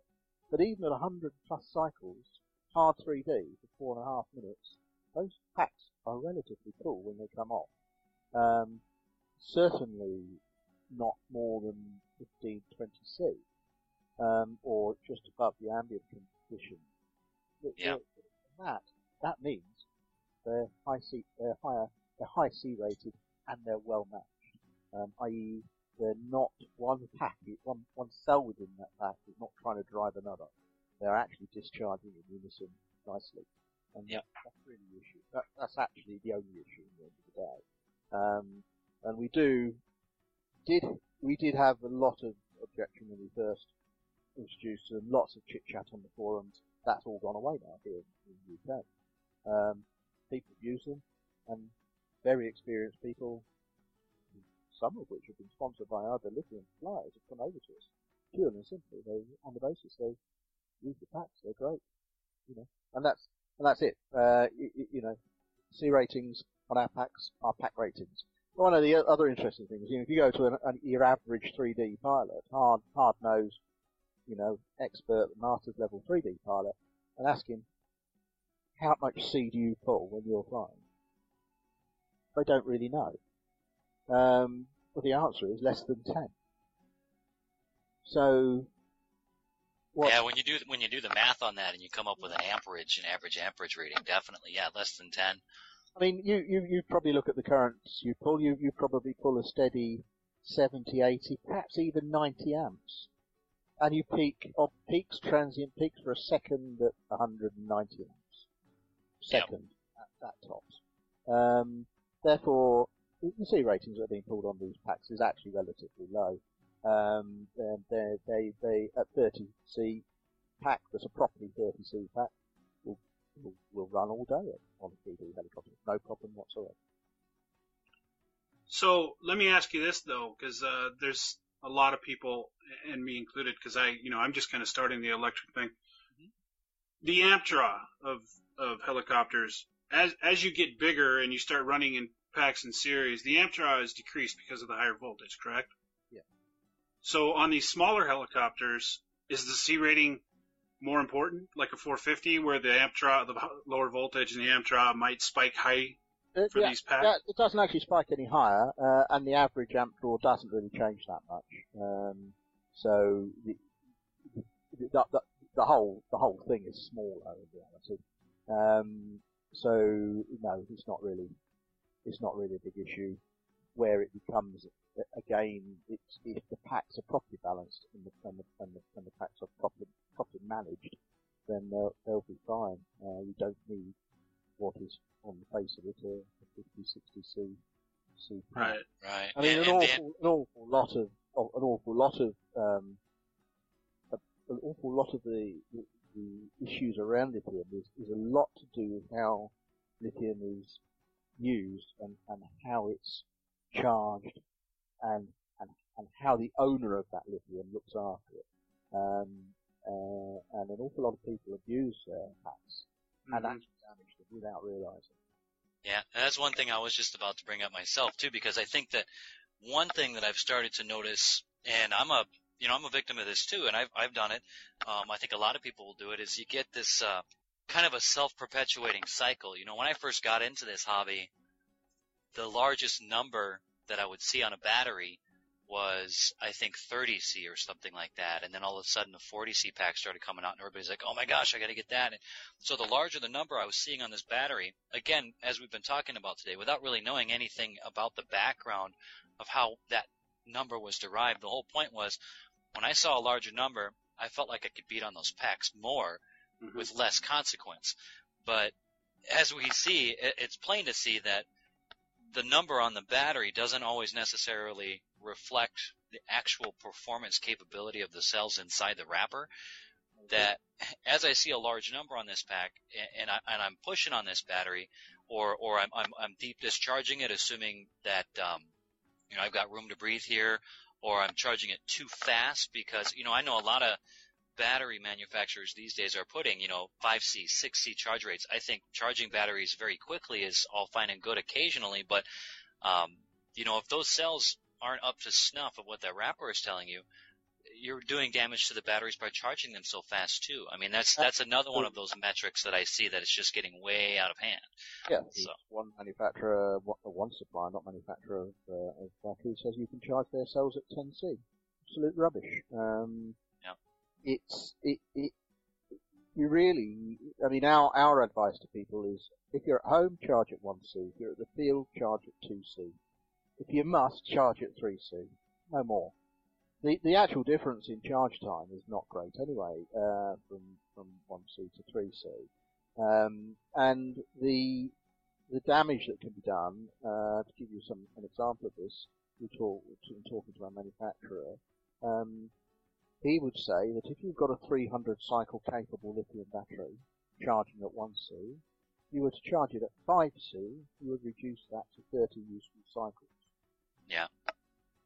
But even at 100 plus cycles, hard 3D for four and a half minutes, those packs are relatively cool when they come off. Um, certainly not more than 15, 20 C, um, or just above the ambient condition. Yeah. That that means they're high C, they're higher, they're high C rated, and they're well matched. Um, i.e., they're not one pack, one one cell within that pack is not trying to drive another. They're actually discharging in unison nicely. And Yep. that's really the issue. That, that's actually the only issue in the end of the day. Um, and we do, did, we did have a lot of objection when we first introduced them, lots of chit chat on the forums. That's all gone away now here in the UK. Um, people use them, and very experienced people, some of which have been sponsored by other lithium suppliers, have come over to us. Purely and simply, they, on the basis they use the packs, they're great, you know, and that's and that's it. Uh, you, you know, C ratings on our packs are pack ratings. One of the other interesting things, you know, if you go to an, an, your average 3D pilot, hard hard nosed, you know, expert masters level 3D pilot, and ask him, how much C do you pull when you're flying? They don't really know. Um, well, the answer is less than 10. So, what, Yeah, when you do when you do the math on that and you come up with an amperage, an average amperage rating, definitely, yeah, less than ten. I mean, you, you, you probably look at the currents you pull, you, you probably pull a steady 70, 80, perhaps even 90 amps. And you peak, or peaks, transient peaks for a second at 190 amps. Second, at, at tops. Um, therefore, the C ratings that are being pulled on these packs is actually relatively low. Um, they, they, they, at 30C pack, that's a properly 30C pack, will, will, run all day on a 3D helicopter. No problem whatsoever. So let me ask you this though, because uh, there's a lot of people, and me included, because I, you know, I'm just kind of starting the electric thing. The amp draw of of helicopters, as as you get bigger and you start running in packs and series, the amp draw is decreased because of the higher voltage, correct? Yeah. So on these smaller helicopters, is the C rating more important, like a 450, where the amp draw, the lower voltage and the amp draw might spike high Uh, for yeah, these packs? yeah, it doesn't actually spike any higher, uh, and the average amp draw doesn't really change that much. Um, so the, the, the, the whole the whole thing is smaller in reality. Um, so no, it's not really it's not really a big issue. Where it becomes again, it's if the packs are properly balanced and the and the, and the, and the packs are properly properly managed, then they'll they'll be fine. Uh, you don't need what is on the face of it a, a 50, 60 C, C. Right. Right. I mean, and, an and awful, an awful lot of, of an awful lot of, um, a, an awful lot of the, the, the issues around lithium is, is a lot to do with how lithium is used and, and how it's charged and, and, and how the owner of that lithium looks after it. Um, uh, and an awful lot of people abuse uh, packs and Mhm. actually damage them without realizing. Yeah, and that's one thing I was just about to bring up myself too, because I think that one thing that I've started to notice, and I'm a, you know, I'm a victim of this too, and I've I've done it. Um, I think a lot of people will do it. Is you get this uh, kind of a self-perpetuating cycle. You know, when I first got into this hobby, the largest number that I would see on a battery was I think 30C or something like that, and then all of a sudden the 40C pack started coming out, and everybody's like, "Oh my gosh, I got to get that!" And so the larger the number I was seeing on this battery, again, as we've been talking about today, without really knowing anything about the background of how that number was derived, the whole point was when I saw a larger number, I felt like I could beat on those packs more Mhm. with less consequence. But as we see, it's plain to see that the number on the battery doesn't always necessarily reflect the actual performance capability of the cells inside the wrapper. That as I see a large number on this pack, and, I, and I'm pushing on this battery, or or I'm, I'm I'm deep discharging it, assuming that um, you know I've got room to breathe here, or I'm charging it too fast because you know I know a lot of battery manufacturers these days are putting, you know, 5C, 6C charge rates. I think charging batteries very quickly is all fine and good occasionally, but, um, you know, if those cells aren't up to snuff of what that wrapper is telling you, you're doing damage to the batteries by charging them so fast too. I mean, that's, that's another one of those metrics that I see that it's just getting way out of hand. Yeah, So- one manufacturer, one, supplier, not manufacturer of, uh, of batteries, says you can charge their cells at 10C. Absolute rubbish. Um. It's it, it you really. I mean, our our advice to people is if you're at home, charge at 1C. If you're at the field, charge at 2C. If you must, charge at 3C. No more. The the actual difference in charge time is not great anyway, uh, from from 1C to 3C. Um, and the the damage that can be done, uh, to give you some an example of this, we talk, in talking to our manufacturer, um, he would say that if you've got a 300 cycle capable lithium battery charging at 1C, you were to charge it at 5C, you would reduce that to 30 useful cycles. Yeah.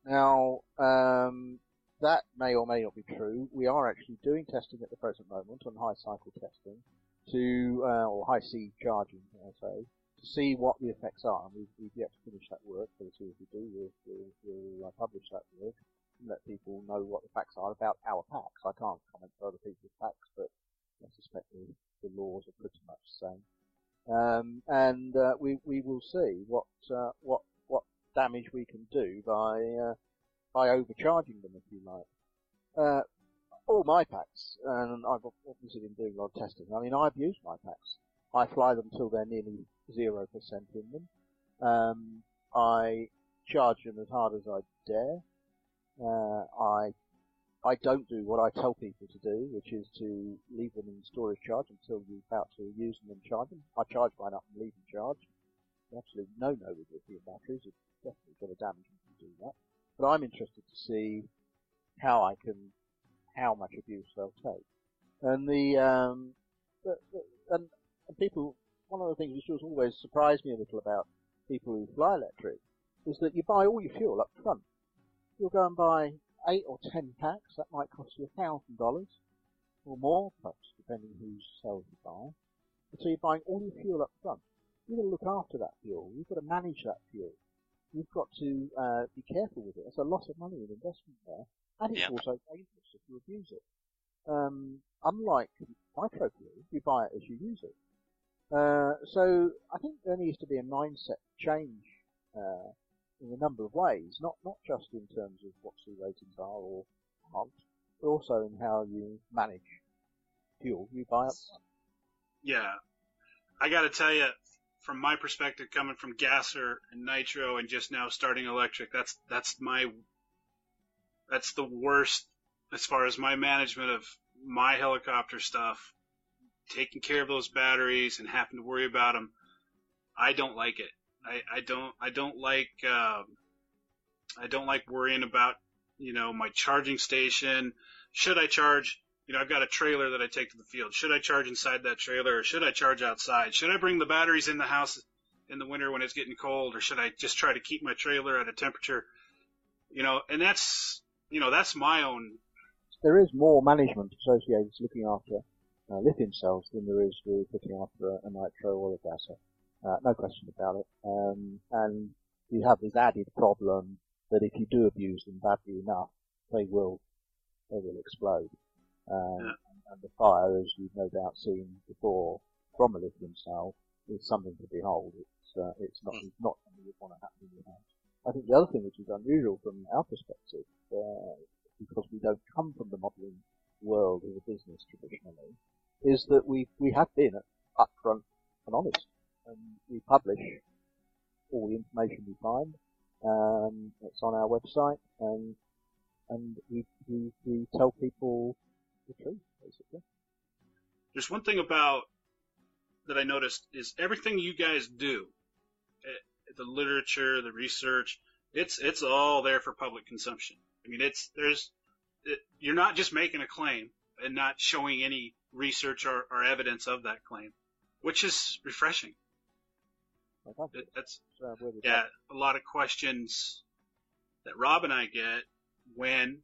Now, um, that may or may not be true. We are actually doing testing at the present moment on high cycle testing to, uh, or high C charging, I say, to see what the effects are. And we've, we've yet to finish that work, but as soon as we do, we'll, we'll, we'll uh, publish that work let people know what the facts are about our packs. I can't comment for other people's packs, but I suspect the, the laws are pretty much the same. and uh, we we will see what uh, what what damage we can do by uh, by overcharging them, if you like. Uh, all my packs, and I've obviously been doing a lot of testing. I mean, I've used my packs. I fly them till they're nearly zero percent in them. Um, I charge them as hard as I dare. Uh, I I don't do what I tell people to do, which is to leave them in storage charge until you're about to use them and charge them. I charge mine up and leave them charged. Absolutely no no with lithium batteries. It's definitely going to damage them if you do that. But I'm interested to see how I can, how much abuse they'll take. And the, um, the, the and, and people, one of the things which has always surprised me a little about people who fly electric is that you buy all your fuel up front. You'll go and buy eight or ten packs, that might cost you a thousand dollars or more, perhaps depending whose cells you buy. And so you're buying all your fuel up front. You've got to look after that fuel. You've got to manage that fuel. You've got to uh, be careful with it. There's a lot of money in investment there, and it's Yeah. also dangerous if you abuse it. Um, unlike micro fuel, you buy it as you use it. Uh, so I think there needs to be a mindset change uh, in a number of ways, not not just in terms of what C ratings are or aren't, but also in how you manage fuel you buy up. Yeah, I got to tell you, from my perspective, coming from gasser and nitro, and just now starting electric, that's that's my that's the worst as far as my management of my helicopter stuff. Taking care of those batteries and having to worry about them, I don't like it. I, I don't I don't like um, I don't like worrying about you know my charging station. Should I charge? You know, I've got a trailer that I take to the field. Should I charge inside that trailer or should I charge outside? Should I bring the batteries in the house in the winter when it's getting cold or should I just try to keep my trailer at a temperature? You know, and that's, you know, that's my own, There is more management associated with looking after uh, lithium cells than there is with looking after a, a nitro or a gasser. Uh, no question about it. Um, and you have this added problem that if you do abuse them badly enough, they will they will explode. Um, Yeah. And the fire, as you've no doubt seen before from a lithium cell, is something to behold. It's uh, it's not it's not something you want to happen in your house. I think the other thing which is unusual from our perspective, uh, because we don't come from the modelling world of the business traditionally, is that we we have been upfront and honest, and we publish all the information we find. Um, it's on our website, and and we, we we tell people the truth, basically. there's one thing about that I noticed is everything you guys do, eh, the literature, the research, it's, it's all there for public consumption. I mean, it's, there's, it, you're not just making a claim and not showing any research or, or evidence of that claim, which is refreshing. It, that's, it's, where the yeah, a lot of questions that Rob and I get when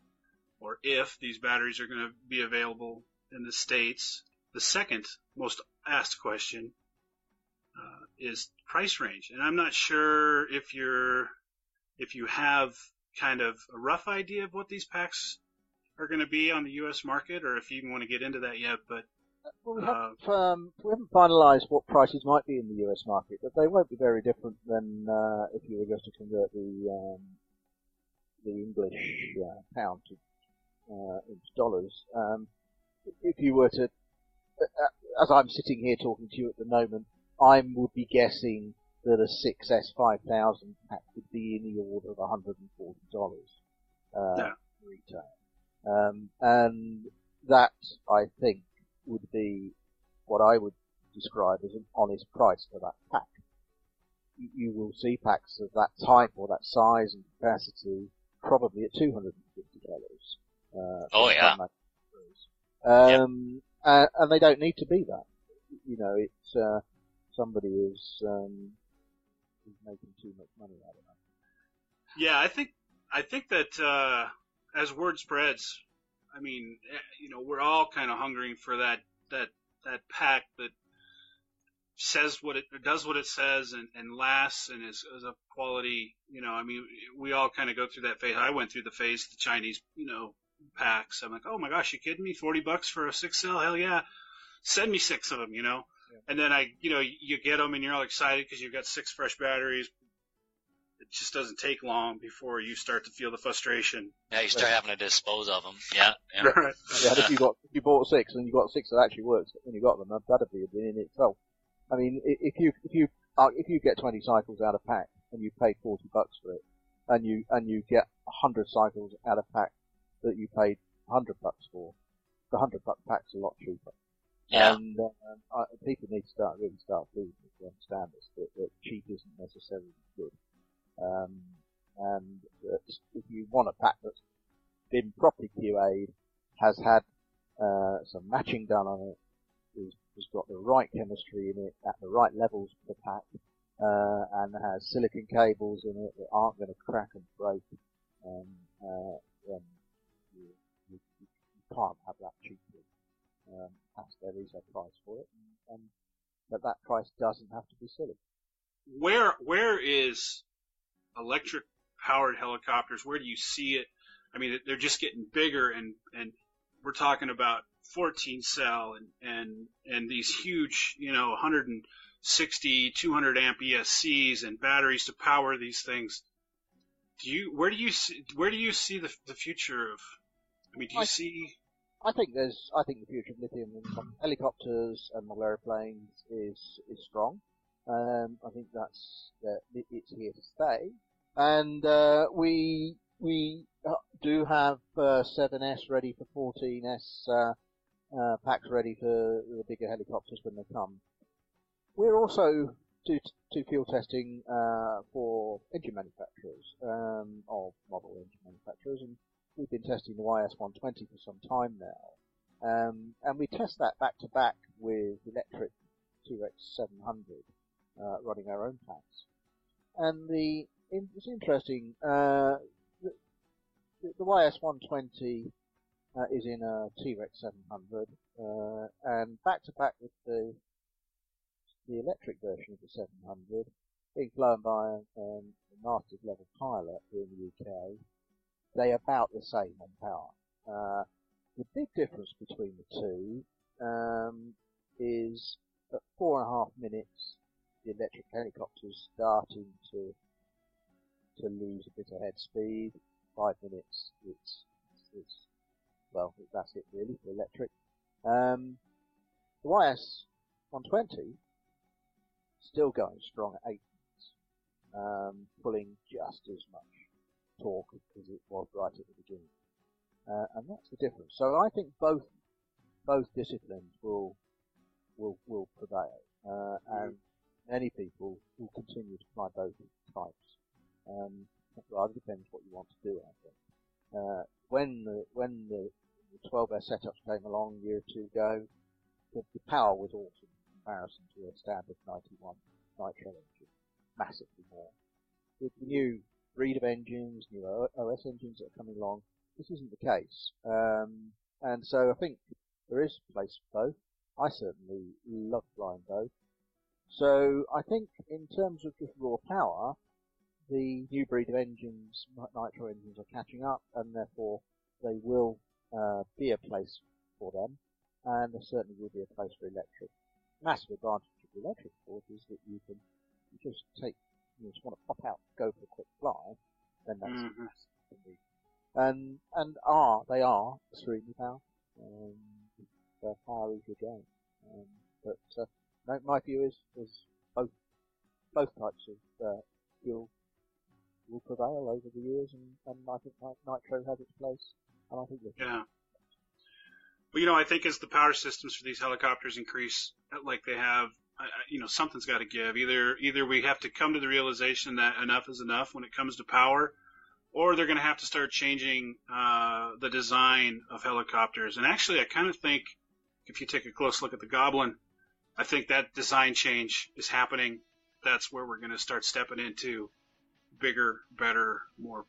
or if these batteries are going to be available in the States. The second most asked question uh, is price range. And I'm not sure if you're, if you have kind of a rough idea of what these packs are going to be on the U.S. market or if you even want to get into that yet, but Well, we Uh, haven't, um, we haven't finalised what prices might be in the US market, but they won't be very different than uh, if you were just to convert the um, the English uh, pound to uh, into dollars. Um, if you were to, uh, as I'm sitting here talking to you at the moment, I would be guessing that a 6S 5000 pack would be in the order of $140 uh, Yeah. retail. Um, and that, I think, would be what I would describe as an honest price for that pack. You, you will see packs of that type or that size and capacity probably at $250. Uh, Oh, yeah. some manufacturers. Um, uh, and they don't need to be that. You know, it's, uh, somebody is, um, is making too much money out of that. Yeah, I think I think that uh, as word spreads, I mean, eh, you know, we're all kind of hungering for that that that pack that says what it does what it says and, and lasts and is, is of quality. You know, I mean, we all kind of go through that phase. I went through the phase, the Chinese, you know, packs. I'm like, oh my gosh, you kidding me? Forty bucks for a six cell? Hell yeah! Send me six of them. You know. and then I, you know, you get them and you're all excited because you've got six fresh batteries. It just doesn't take long before you start to feel the frustration. Yeah, you start having to dispose of them. Yeah, yeah. Right. Yeah, if you got if you bought six and you got six that actually works when you got them, that- that'd be a win in itself. I mean, if you if you uh, if you get 20 cycles out of pack and you paid 40 bucks for it, and you and you get 100 cycles out of pack that you paid 100 bucks for, the 100 buck pack's a lot cheaper. Yeah. And um, I, people need to start really start doing this to understand this that, that cheap isn't necessarily good. Um, and that if you want a pack that's been properly QA'd, has had uh, some matching done on it, has got the right chemistry in it at the right levels for the pack, uh, and has silicon cables in it that aren't going to crack and break, um, uh, then you, you, you can't have that cheaply. Um, there is a price for it, and, and but that price doesn't have to be silly. Where where is electric powered helicopters? Where do you see it? I mean, they're just getting bigger, and and we're talking about 14 cell and and and these huge, you know, 160, 200 amp ESCs and batteries to power these things. Do you where do you see where do you see the the future of? I mean, do you I- see? I think there's, I think the future of lithium in helicopters and model airplanes is is strong. Um, I think that's that it- it's here to stay, and uh, we we uh, do have uh, 7S ready for 14S uh, uh, packs ready for the bigger helicopters when they come. We're also do do fuel testing uh, for engine manufacturers um, of model engine manufacturers, and we've been testing the YS120 for some time now. Um, and we test that back to back with electric 2X700, uh, running our own packs. And the, it's interesting, uh, the, the, the YS120 uh, is in a T-Rex 700, uh, and back to back with the, the electric version of the 700, being flown by um, a master's level pilot here in the UK, they are about the same on power. Uh, the big difference between the two um, is at four and a half minutes, the electric helicopters starting to to lose a bit of head speed. Five minutes, it's it's well, that's it really for electric. Um, the YS 120 still going strong at eight minutes, um, pulling just as much torque as it was right at the beginning. Uh, and that's the difference. So I think both both disciplines will will will prevail, uh, and many people will continue to fly both types. Um, it rather depends what you want to do. I think. Uh, when the when the, the 12S setups came along a year or two ago, the, the power was awesome in comparison to a standard 91 nitro engine, massively more. With the new breed of engines, new OS engines that are coming along, this isn't the case. Um, and so I think there is place for both. I certainly love flying both. So I think in terms of just raw power, the new breed of engines, nitro engines, are catching up, and therefore they will uh, be a place for them, and there certainly will be a place for electric. Massive advantage of the electric sport is that you can you just take, you just want to pop out, go for a quick fly, then that's Mhm. massive. And and are they are extremely powerful. Um, their power is your game. Um, but uh, my, my view is is both both types of uh, fuel will prevail over the years, and, and I think nitro has its place, and I think Yeah. Well, you know, I think as the power systems for these helicopters increase, uh, like they have, you know, something's got to give. Either either we have to come to the realization that enough is enough when it comes to power, or they're going to have to start changing uh, the design of helicopters. And actually, I kind of think if you take a close look at the Goblin, I think that design change is happening. That's where we're going to start stepping into bigger, better, more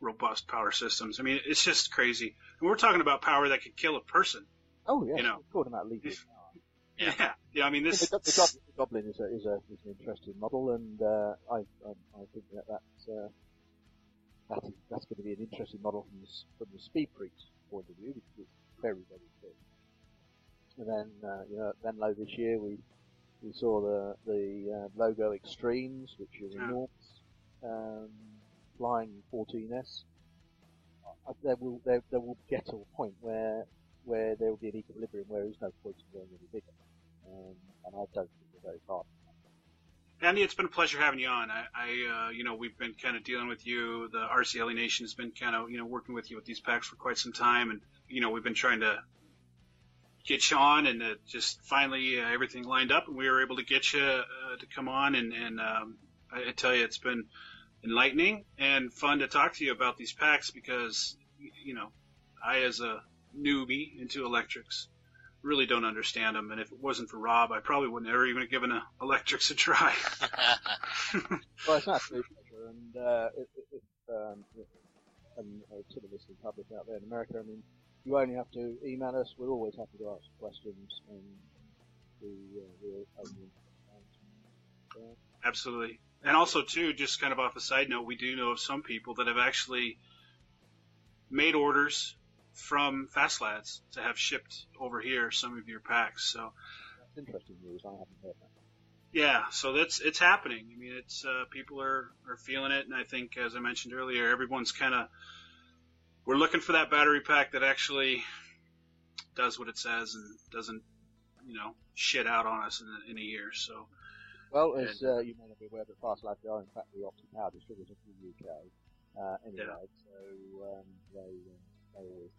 robust power systems. I mean, it's just crazy. And we're talking about power that could kill a person. oh yeah, you know. we're talking about lethal power. Yeah. Yeah. I mean, this. the, the, Goblin, the Goblin is a is a is an interesting model, and uh, I, I I think that that's uh, that is, that's going to be an interesting model from the from the speed freaks point of view, it's very very quick. And then uh, you know at Venlo this year we We saw the the uh, logo Extremes, which is enormous. Um, flying 14s. Uh, there will there, there will get to a point where where there will be an equilibrium where there's no point in going any bigger. Um, and I don't think we're very far. Andy, it's been a pleasure having you on. I, I uh, you know, we've been kind of dealing with you. The RC Heli Nation has been kind of, you know, working with you with these packs for quite some time, and you know, we've been trying to get you on, and uh, just finally uh, everything lined up, and we were able to get you uh, to come on, and, and um, I, I tell you, it's been enlightening and fun to talk to you about these packs because, you know, I as a newbie into electrics really don't understand them, and if it wasn't for Rob, I probably wouldn't ever even have given a electrics a try. Well, it's an absolute pleasure, and uh, if, if um, and uh, to the listening public out there in America, I mean, you only have to email us. We're always happy to answer questions, and we uh, we'll only Absolutely. And also, too, just kind of off a side note, we do know of some people that have actually made orders from Fast Lads to have shipped over here some of your packs. So, that's interesting news. I haven't heard that. yeah, so that's it's happening. I mean, it's uh, people are are feeling it, and I think, as I mentioned earlier, everyone's kind of we're looking for that battery pack that actually does what it says and doesn't, you know, shit out on us in, a- in a year. So, Well, as uh, you may not be aware, that Fast Labs are in fact the OptiPower distributor for the UK. Uh, anyway, so um, they uh, they always.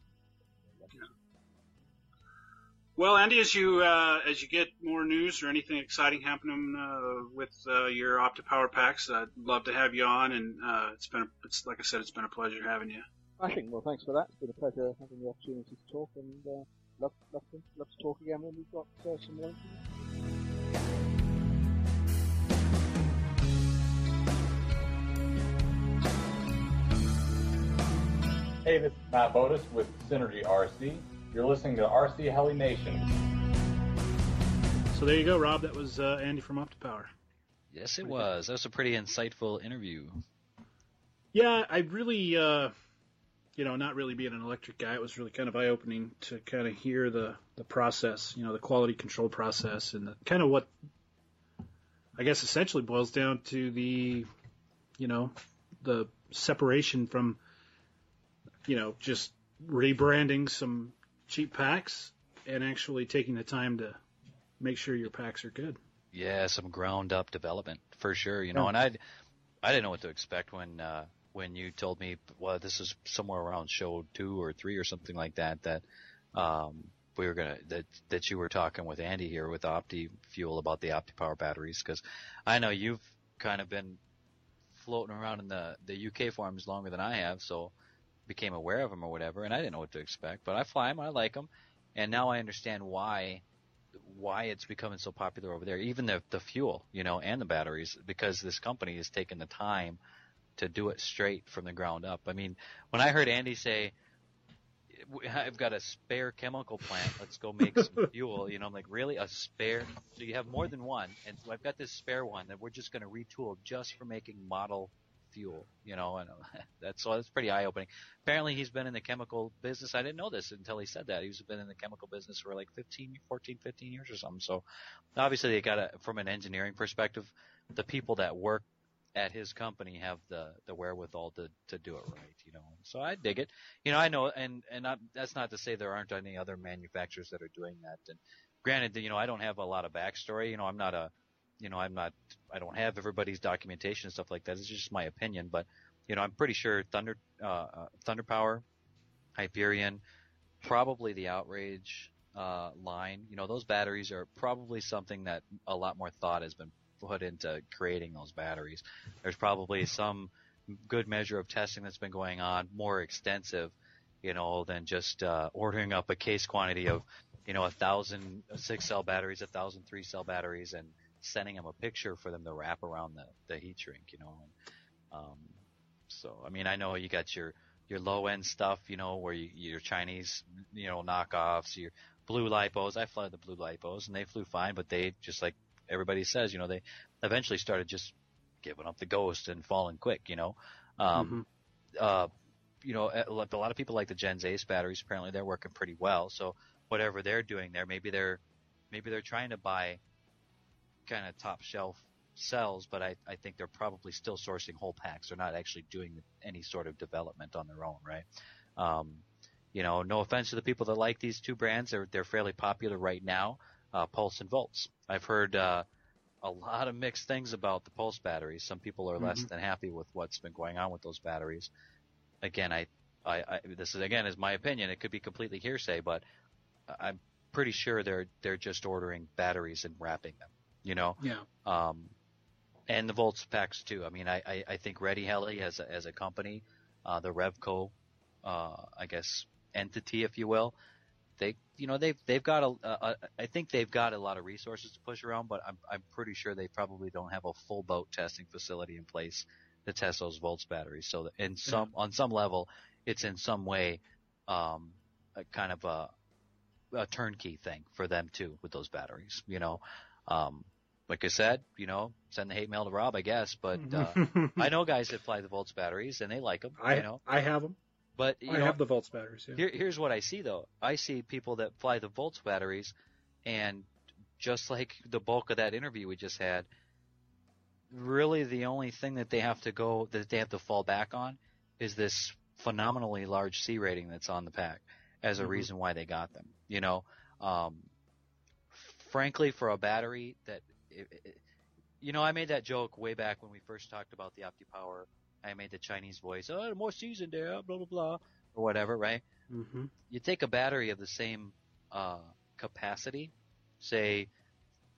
Well, Andy, as you uh, as you get more news or anything exciting happening uh, with uh, your OptiPower packs, I'd love to have you on. And uh, it's been, a, it's like I said, it's been a pleasure having you. Smashing. Well, thanks for that. It's been a pleasure having the opportunity to talk, and uh, love, love, to, love to talk again when we've got uh, some more. information. Hey, this is Matt Botos with Synergy RC. You're listening to RC Heli Nation. So there you go, Rob. That was uh, Andy from OptiPower. yes, it was. That was a pretty insightful interview. Yeah, I really, uh, you know, not really being an electric guy, it was really kind of eye opening to kind of hear the the process, you know, the quality control process, and the, kind of what I guess essentially boils down to the, you know, the separation from, you know, just rebranding some cheap packs and actually taking the time to make sure your packs are good. Yeah, some ground up development for sure. You know, Yeah. and I, I didn't know what to expect when uh, when you told me, well, this is somewhere around show two or three or something like that. That um, we were gonna that that you were talking with Andy here with Opti Fuel about the OptiPower batteries because I know you've kind of been floating around in the the UK forums longer than I have, so became aware of them or whatever, and I didn't know what to expect. But I fly them, I like them, and now I understand why why it's becoming so popular over there. Even the the fuel, you know, and the batteries, because this company has taken the time to do it straight from the ground up. I mean, when I heard Andy say, "I've got a spare chemical plant, let's go make some fuel," you know, I'm like, really, a spare? So you have more than one, and so I've got this spare one that we're just going to retool just for making model fuel, you know, and uh, that's so that's pretty eye opening. Apparently, he's been in the chemical business. I didn't know this until he said that. He's been in the chemical business for like 15, 14, 15 years or something. So obviously, they got to, from an engineering perspective, the people that work at his company have the the wherewithal to to do it right, you know. So I dig it. You know, I know, and and I, that's not to say there aren't any other manufacturers that are doing that. And granted, you know, I don't have a lot of backstory. You know, I'm not a you know, I'm not, I don't have everybody's documentation and stuff like that. It's just my opinion, but you know, I'm pretty sure Thunder, uh, uh, Thunder Power, Hyperion, probably the Outrage, uh, line, you know, those batteries are probably something that a lot more thought has been put into creating those batteries. There's probably some good measure of testing that's been going on, more extensive, you know, than just, uh, ordering up a case quantity of, you know, a thousand six cell batteries, a thousand three cell batteries, and sending them a picture for them to wrap around the, the heat shrink, you know. And, um, so, I mean, I know you got your, your low end stuff, you know, where you, your Chinese, you know, knockoffs, your blue lipos. I flew the blue lipos and they flew fine, but they just like everybody says, you know, they eventually started just giving up the ghost and falling quick, you know. Um, uh, you know, a lot of people like the Gens Ace batteries. Apparently, they're working pretty well. So whatever they're doing there, maybe they're maybe they're trying to buy kind of top shelf cells, but I, I think they're probably still sourcing whole packs. They're not actually doing any sort of development on their own, right? Um, you know, no offense to the people that like these two brands, they're they're fairly popular right now. Uh, Pulse and Volts. I've heard uh, a lot of mixed things about the Pulse batteries. Some people are less Mhm. than happy with what's been going on with those batteries. Again, I, I, I this is again is my opinion. It could be completely hearsay, but I'm pretty sure they're they're just ordering batteries and wrapping them. You know, Yeah. um, and the Volts packs too. I mean, I, I, I think Ready Heli as a, as a company, uh, the Revco, uh, I guess entity, if you will, they, you know, they've, they've got a, a, a, I think they've got a lot of resources to push around, but I'm, I'm pretty sure they probably don't have a full boat testing facility in place to test those Volts batteries. So in some, on some level, it's in some way, um, a kind of a, a turnkey thing for them too with those batteries, you know, um, like I said, you know, send the hate mail to Rob, I guess. But uh, I know guys that fly the Volts batteries and they like them. I you know, I have them. But you I know, have the Volts batteries. Yeah. here, here's what I see though. I see people that fly the Volts batteries, and just like the bulk of that interview we just had, really the only thing that they have to go that they have to fall back on is this phenomenally large C rating that's on the pack as a Mhm. reason why they got them. You know, um, frankly, for a battery that, it, it, you know, I made that joke way back when we first talked about the OptiPower. I made the Chinese voice, oh, more in there, blah blah blah, or whatever, right? Mm-hmm. you take a battery of the same uh, capacity, say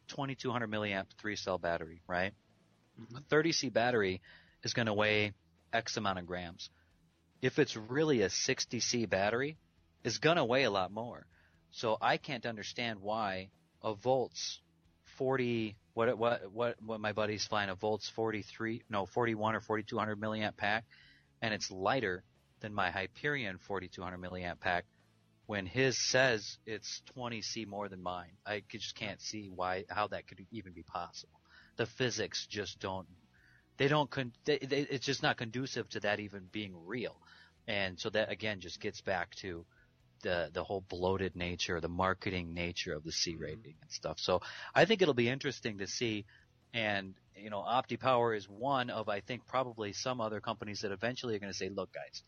2200 milliamp three cell battery, right? Mhm. A 30C battery is going to weigh X amount of grams. If it's really a 60C battery, it's going to weigh a lot more. So I can't understand why a volts 40 what what what what my buddy's flying a volts 43 no 41 or 4200 milliamp pack and it's lighter than my Hyperion 4200 milliamp pack when his says it's 20C more than mine. I just can't see why, how that could even be possible. The physics just don't, they don't, con- they, they, it's just not conducive to that even being real. And so that again just gets back to the, the whole bloated nature, the marketing nature of the C rating and stuff. So I think it'll be interesting to see and, you know, OptiPower is one of, I think, probably some other companies that eventually are going to say, look guys,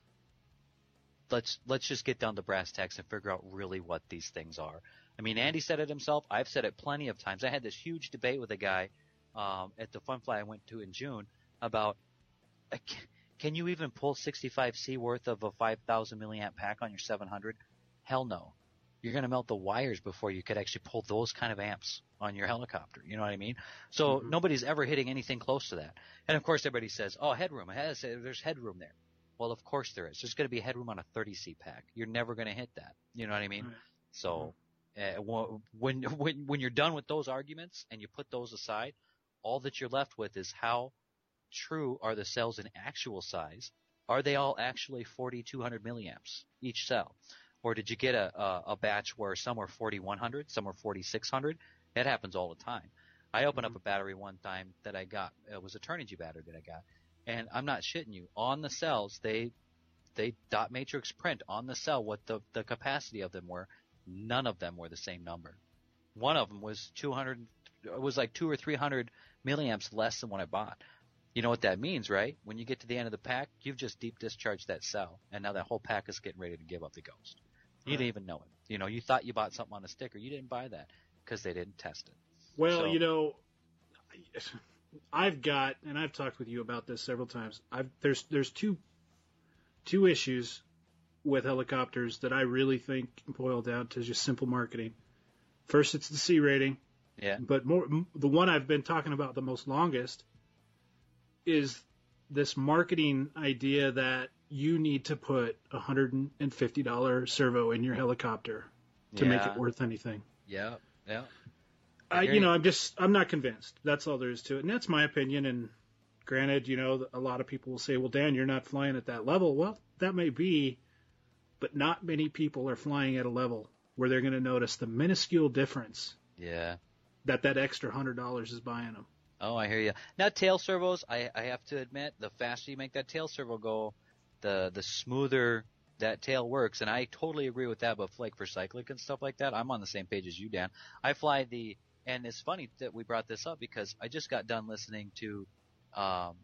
let's let's just get down to brass tacks and figure out really what these things are. I mean, Andy said it himself. I've said it plenty of times. I had this huge debate with a guy um, at the Fun Fly I went to in June about can you even pull 65C worth of a 5,000 milliamp pack on your 700? Hell no. You're going to melt the wires before you could actually pull those kind of amps on your helicopter. You know what I mean? So Mhm. nobody's ever hitting anything close to that. And of course, everybody says, "Oh, headroom. There's headroom there." Well, of course there is. There's going to be headroom on a 30C pack. You're never going to hit that. You know what I mean? Right. So uh, when when when you're done with those arguments and you put those aside, all that you're left with is how true are the cells in actual size? Are they all actually 4200 milliamps each cell? Or did you get a, a, a batch where some were 4100, some were 4600? That happens all the time. I opened up mm-hmm. a battery one time that I got. It was a Turnigy battery that I got. And I'm not shitting you. On the cells, they, they dot matrix print on the cell what the, the capacity of them were. None of them were the same number. One of them was 200, it was like two or 300 milliamps less than what I bought. You know what that means, right? When you get to the end of the pack, you've just deep discharged that cell, and now that whole pack is getting ready to give up the ghost. You didn't even know it. You know, you thought you bought something on a sticker. You didn't buy that because they didn't test it. Well, So- you know, I've got, and I've talked with you about this several times. I've there's there's two two issues with helicopters that I really think boil down to just simple marketing. First, it's the C rating, Yeah. but more m- the one I've been talking about the most longest is this marketing idea that you need to put a hundred and fifty dollar servo in your helicopter to make it worth anything. Yeah. Yeah. I, you. know, I'm just, I'm not convinced. That's all there is to it. And that's my opinion. And granted, you know, a lot of people will say, well, Dan, you're not flying at that level. Well, that may be, but not many people are flying at a level where they're going to notice the minuscule difference Yeah. that that extra hundred dollars is buying them. Oh, I hear you. Now, tail servos, I, I have to admit, the faster you make that tail servo go, the the smoother that tail works. And I totally agree with that. But like for cyclic and stuff like that, I'm on the same page as you, Dan. I fly the And it's funny that we brought this up because I just got done listening to, um,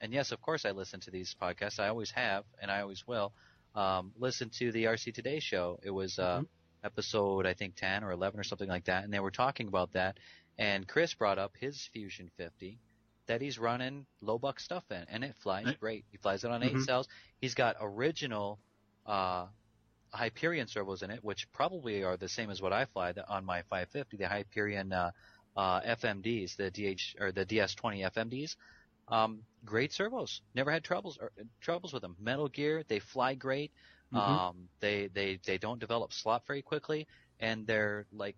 and yes, of course I listen to these podcasts. I always have, and I always will. Um, listen to the RC Today show. It was uh, Mhm. episode I think ten or eleven or something like that, and they were talking about that. And Chris brought up his Fusion 50 that he's running low buck stuff in, and it flies Right. great. He flies it on eight Mhm. cells. He's got original uh, Hyperion servos in it, which probably are the same as what I fly the, on my 550, the Hyperion uh, uh, FMDs, the DH or the DS20 FMDs. Um, great servos. Never had troubles or, troubles with them. Metal Gear, they fly great. Mhm. Um, they they they don't develop slop very quickly, and they're like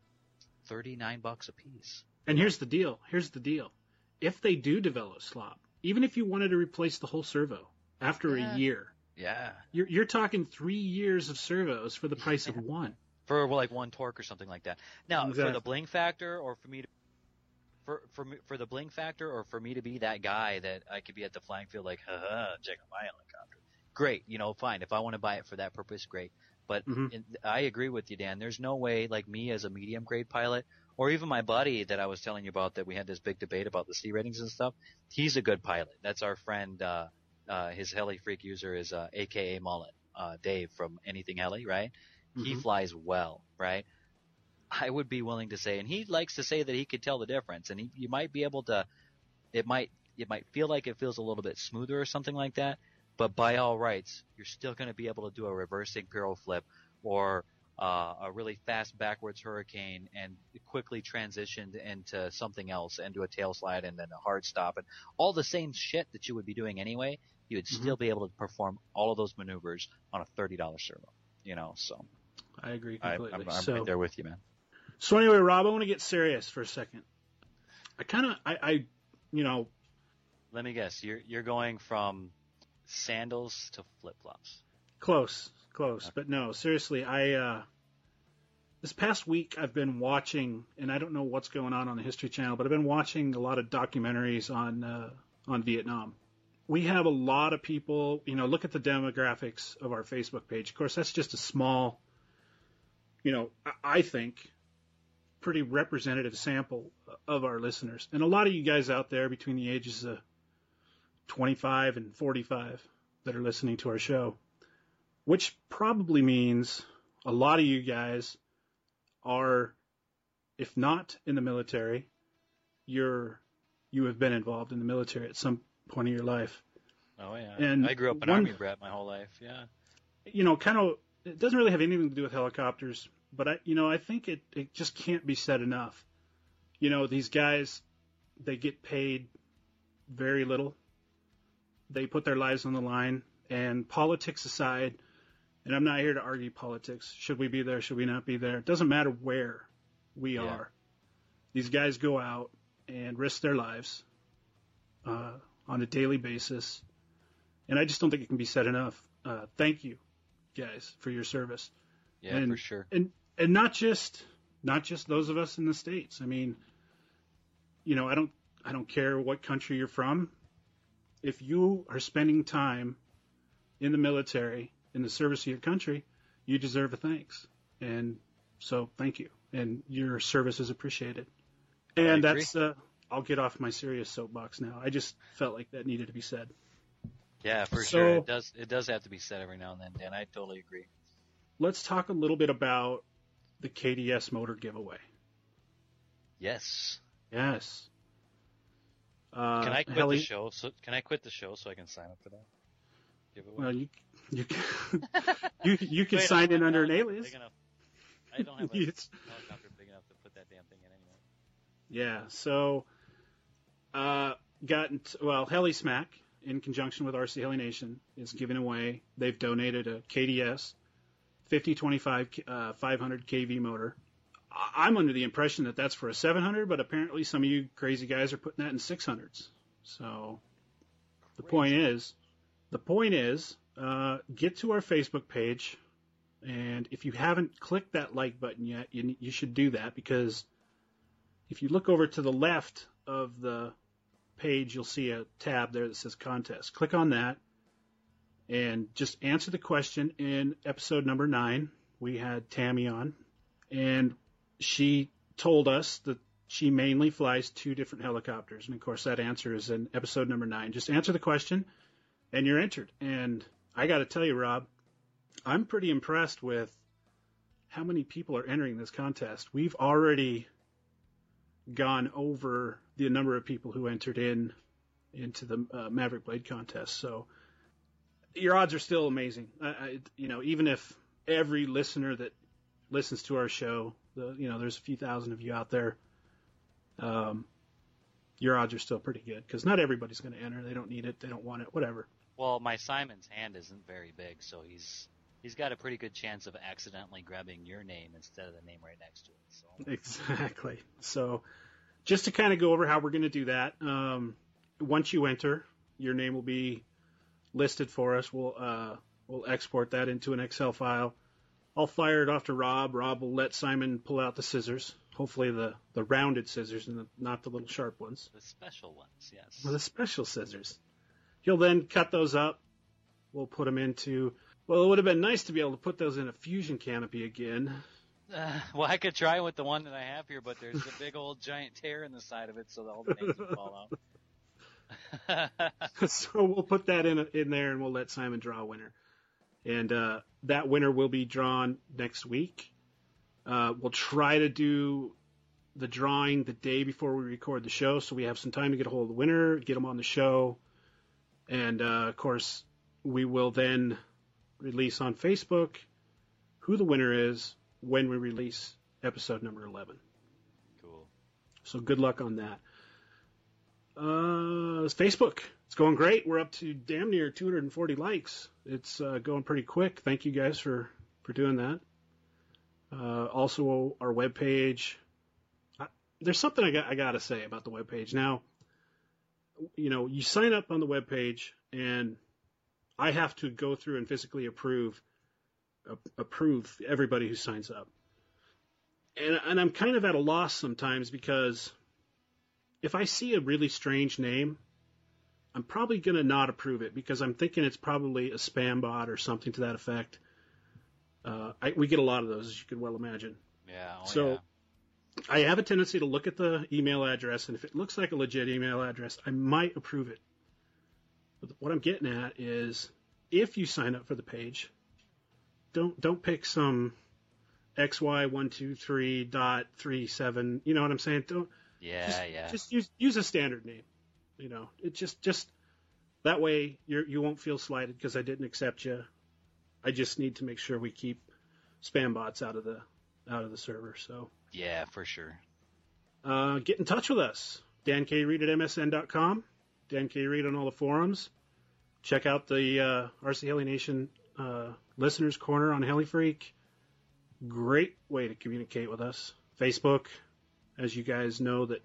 39 bucks a piece. And here's the deal. Here's the deal. If they do develop slop, even if you wanted to replace the whole servo after Yeah. a year, Yeah. you're you're talking three years of servos for the price of one. for like one torque or something like that. Now, for the bling factor, or for me to for for me, for the bling factor, or for me to be that guy that I could be at the flying field like, haha, check out my helicopter. Great, you know, fine. If I want to buy it for that purpose, great. But Mhm. in, I agree with you, Dan. There's no way, like me as a medium grade pilot, or even my buddy that I was telling you about that we had this big debate about the C ratings and stuff. He's a good pilot. That's our friend. Uh, uh, his heli freak user is uh, AKA Mullet, uh, Dave from Anything Heli, right? He Mhm. flies well, right? I would be willing to say, and he likes to say that he could tell the difference, and he, you might be able to. It might it might feel like it feels a little bit smoother or something like that, but by all rights, you're still going to be able to do a reversing piro flip or uh, a really fast backwards hurricane and quickly transitioned into something else into a tail slide and then a hard stop and all the same shit that you would be doing anyway. You would Mhm. still be able to perform all of those maneuvers on a thirty dollar servo. You know, so I agree I, completely. I'm, I'm so, right there with you, man. so anyway, Rob, I want to get serious for a second. I kind of, I, I, you know, Let me guess. You're you're going from sandals to flip flops. Close, close, but no, seriously, I uh this past week I've been watching and I don't know what's going on on the History Channel, but I've been watching a lot of documentaries on uh on Vietnam. We have a lot of people, you know, look at the demographics of our Facebook page. Of course, that's just a small you know, I- I think pretty representative sample of our listeners. And a lot of you guys out there between the ages of 25 and 45 that are listening to our show which probably means a lot of you guys are, if not in the military, you're you have been involved in the military at some point in your life. Oh yeah. And I grew up an one- army brat my whole life. Yeah. You know, kind of it doesn't really have anything to do with helicopters, but I you know I think it it just can't be said enough. You know, these guys they get paid very little. They put their lives on the line, and politics aside, and I'm not here to argue politics. Should we be there? Should we not be there? It doesn't matter where we Yeah. are. These guys go out and risk their lives uh, on a daily basis, and I just don't think it can be said enough. Uh, thank you, guys, for your service Yeah, And- for sure. and and not just not just those of us in the states. I mean, you know, I don't I don't care what country you're from. If you are spending time in the military in the service of your country, you deserve a thanks. And so, thank you. And your service is appreciated. And that's uh, I'll get off my serious soapbox now. I just felt like that needed to be said. Yeah, for So- sure. It does it does have to be said every now and then, Dan. I totally agree. Let's talk a little bit about the KDS motor giveaway. Yes. Yes. Uh, Can I quit Heli- the show? So can I quit the show so I can sign up for that? Giveaway? Well, you you can, you you can Wait, sign in under an alias. Enough. I don't have a helicopter big enough to put that damn thing in anyway. Yeah. So, uh, got into, well, Heli Smack in conjunction with RC Heli Nation is giving away. They've donated a KDS 5025 uh, 500 kV motor. I'm under the impression that that's for a 700, but apparently some of you crazy guys are putting that in 600s. So, the point is, the point is, uh, get to our Facebook page, and if you haven't clicked that like button yet, you you should do that because if you look over to the left of the page, you'll see a tab there that says contest. Click on that and just answer the question in episode number nine. We had Tammy on, and she told us that she mainly flies two different helicopters, and of course that answer is in episode number nine. Just answer the question, and you're entered. And I got to tell you, Rob, I'm pretty impressed with how many people are entering this contest. We've already gone over the number of people who entered in into the uh, Maverick Blade contest. So your odds are still amazing. I, I, you know, even if every listener that listens to our show, the you know, there's a few thousand of you out there. Um, your odds are still pretty good because not everybody's going to enter. They don't need it. They don't want it. Whatever. Well, my Simon's hand isn't very big, so he's he's got a pretty good chance of accidentally grabbing your name instead of the name right next to it. So Exactly. So, just to kind of go over how we're going to do that, um, once you enter, your name will be listed for us. We'll uh, we'll export that into an Excel file. I'll fire it off to Rob. Rob will let Simon pull out the scissors. Hopefully the, the rounded scissors and the, not the little sharp ones. the special ones, yes. Or the special scissors. He'll then cut those up. We'll put them into. Well, it would have been nice to be able to put those in a fusion canopy again. Uh, well, I could try with the one that I have here, but there's a big old giant tear in the side of it, so all the names will fall out. so we'll put that in in there, and we'll let Simon draw a winner. And uh, that winner will be drawn next week. Uh, we'll try to do the drawing the day before we record the show, so we have some time to get a hold of the winner, get them on the show, and uh, of course we will then release on Facebook who the winner is when we release episode number 11. cool. So good luck on that. Uh, Facebook. It's going great. We're up to damn near 240 likes. It's uh, going pretty quick. Thank you guys for, for doing that. Uh, also, our webpage. I, there's something I got, I got to say about the webpage. Now, you know, you sign up on the web page, and I have to go through and physically approve approve everybody who signs up. And, and I'm kind of at a loss sometimes because if I see a really strange name, I'm probably going to not approve it because I'm thinking it's probably a spam bot or something to that effect. Uh, I, we get a lot of those, as you can well imagine. Yeah. Oh, So- yeah. I have a tendency to look at the email address, and if it looks like a legit email address, I might approve it. But what I'm getting at is, if you sign up for the page, don't don't pick some xy one two three dot three seven. You know what I'm saying? Don't Yeah, just, yeah. just use use a standard name. You know, it just just that way you you won't feel slighted because I didn't accept you. I just need to make sure we keep spam bots out of the out of the server. So. Yeah, for sure. Uh, get in touch with us. Dan K. Reed at MSN.com. Dan K. Reed on all the forums. Check out the uh, RC Heli Nation uh, Listeners Corner on HeliFreak. Great way to communicate with us. Facebook, as you guys know that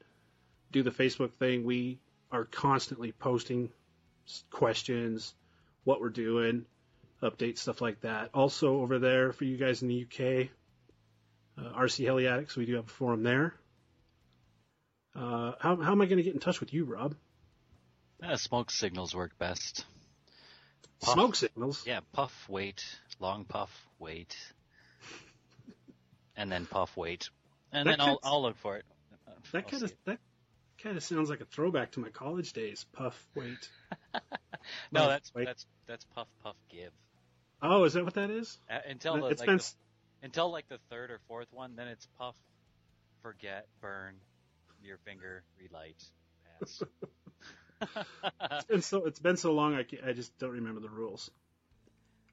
do the Facebook thing, we are constantly posting questions, what we're doing, updates, stuff like that. Also over there for you guys in the UK, uh, RC Heliatics. We do have a forum there. Uh, how, how am I going to get in touch with you, Rob? Uh, smoke signals work best. Puff. Smoke signals. Yeah, puff, wait, long puff, wait, and then puff, wait, and That then I'll I'll look for it. That kind of that kind of sounds like a throwback to my college days. Puff, wait. no, Puff, that's wait. that's that's puff, puff, give. Oh, is that what that is? Uh, until the, It's like been the, until like the third or fourth one, then it's puff, forget, burn, your finger, relight, pass. it's been so it's been so long. I, I just don't remember the rules.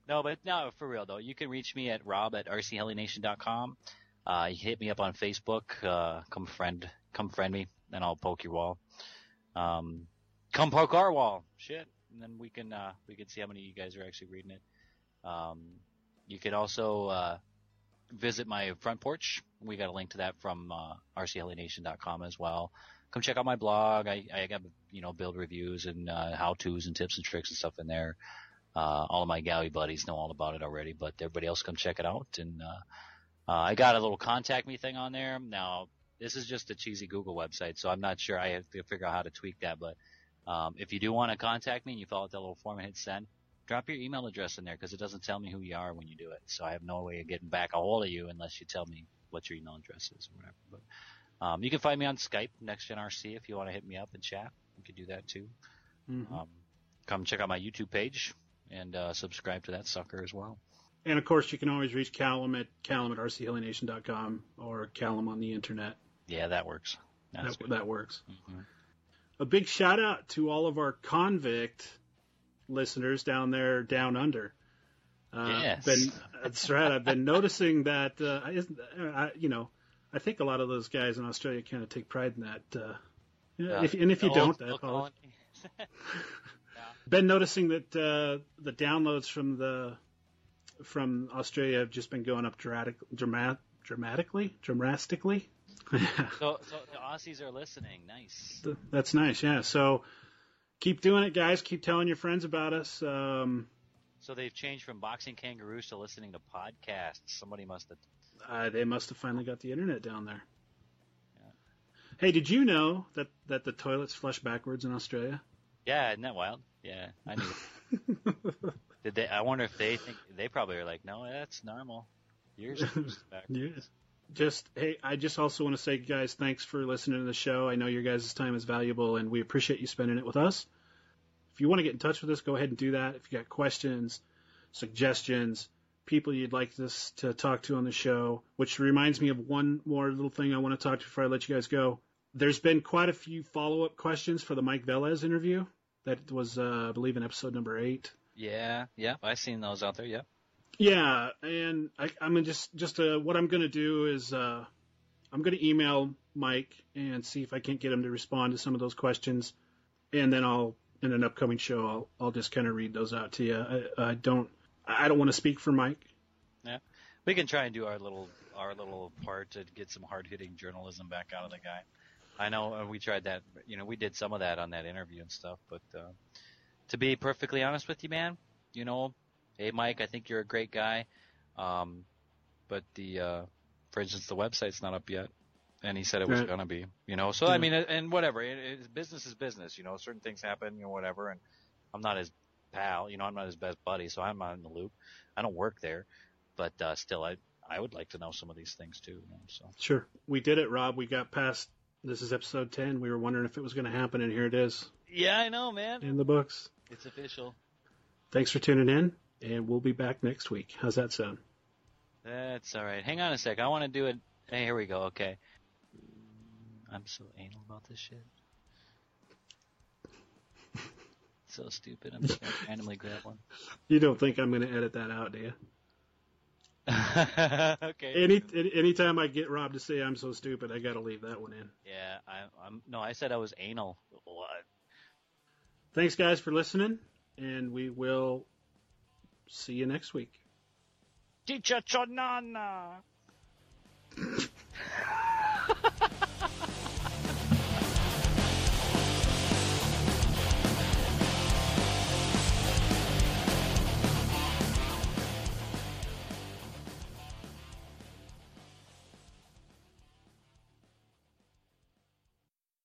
No, but no, for real though, you can reach me at rob at rchelination.com. Uh, you hit me up on Facebook. Uh, come friend, come friend me, and I'll poke your wall. Um, come poke our wall, shit, and then we can uh, we can see how many of you guys are actually reading it. Um, you can also uh, visit my front porch. We got a link to that from uh, rchelination.com as well. Come check out my blog. I, I got you know build reviews and uh, how tos and tips and tricks and stuff in there. Uh, all of my galley buddies know all about it already, but everybody else come check it out. And uh, uh, I got a little contact me thing on there. Now this is just a cheesy Google website, so I'm not sure. I have to figure out how to tweak that. But um, if you do want to contact me and you fill out that little form and hit send, drop your email address in there because it doesn't tell me who you are when you do it. So I have no way of getting back a hold of you unless you tell me what your email address is or whatever. But Um, you can find me on Skype, NextGenRC, if you want to hit me up and chat. You can do that too. Mhm. Um, come check out my YouTube page and uh, subscribe to that sucker as well. And of course, you can always reach Callum at Callum at rchelination.com or Callum on the internet. Yeah, that works. That's That, that works. Mhm. A big shout out to all of our convict listeners down there, down under. Uh, Yes. Been, that's right. I've been noticing that, uh, isn't- I, you know, I think a lot of those guys in Australia kind of take pride in that. Uh, yeah, if, and if you don't, I apologize. colony. been noticing that uh, the downloads from the from Australia have just been going up dramatic, dramat, dramatically, dramatically. So, so the Aussies are listening. Nice. That's nice, yeah. So keep doing it, guys. Keep telling your friends about us. Um, So they've changed from boxing kangaroos to listening to podcasts. Somebody must have. uh, they must have finally got the internet down there. Hey, did you know that, that the toilets flush backwards in Australia? Yeah, isn't that wild? Yeah, I knew. Did they? I wonder if they think they probably are like, no, that's normal. Yours is back. Yes. Just hey, I just also want to say, guys, thanks for listening to the show. I know your guys' time is valuable, and we appreciate you spending it with us. If you want to get in touch with us, go ahead and do that. If you got questions, suggestions, people you'd like us to talk to on the show, which reminds me of one more little thing I want to talk to before I let you guys go. There's been quite a few follow-up questions for the Mike Velez interview. That was, uh, I believe, in episode number eight. Yeah, yeah, I've seen those out there. Yeah. Yeah, and I, I'm gonna just just uh, what I'm gonna do is uh, I'm gonna email Mike and see if I can't get him to respond to some of those questions, and then I'll in an upcoming show I'll I'll just kind of read those out to you. I, I don't I don't want to speak for Mike. Yeah, we can try and do our little our little part to get some hard hitting journalism back out of the guy. I know uh, we tried that. You know, we did some of that on that interview and stuff. But uh, to be perfectly honest with you, man, you know, hey Mike, I think you're a great guy. Um, but the uh, for instance, the website's not up yet, and he said it was Right. gonna be. You know, so I mean, and whatever. It, it, business is business. You know, certain things happen. You know, whatever. And I'm not his pal. You know, I'm not his best buddy, so I'm not in the loop. I don't work there, but uh, still, I I would like to know some of these things too. You know, so Sure, we did it, Rob. We got past. This is episode ten. We were wondering if it was going to happen, and here it is yeah, I know, man. in the books. It's official. Thanks for tuning in, and we'll be back next week. How's that sound? That's all right. Hang on a sec. I want to do it. Hey, here we go. Okay. I'm so anal about this shit. so stupid. I'm just gonna randomly grab one. You don't think I'm going to edit that out, do you? okay. Any anytime I get Rob to say I'm so stupid, I got to leave that one in. Yeah, I, I'm. No, I said I was anal. What? Thanks, guys, for listening, and we will see you next week. Teacher Chonana.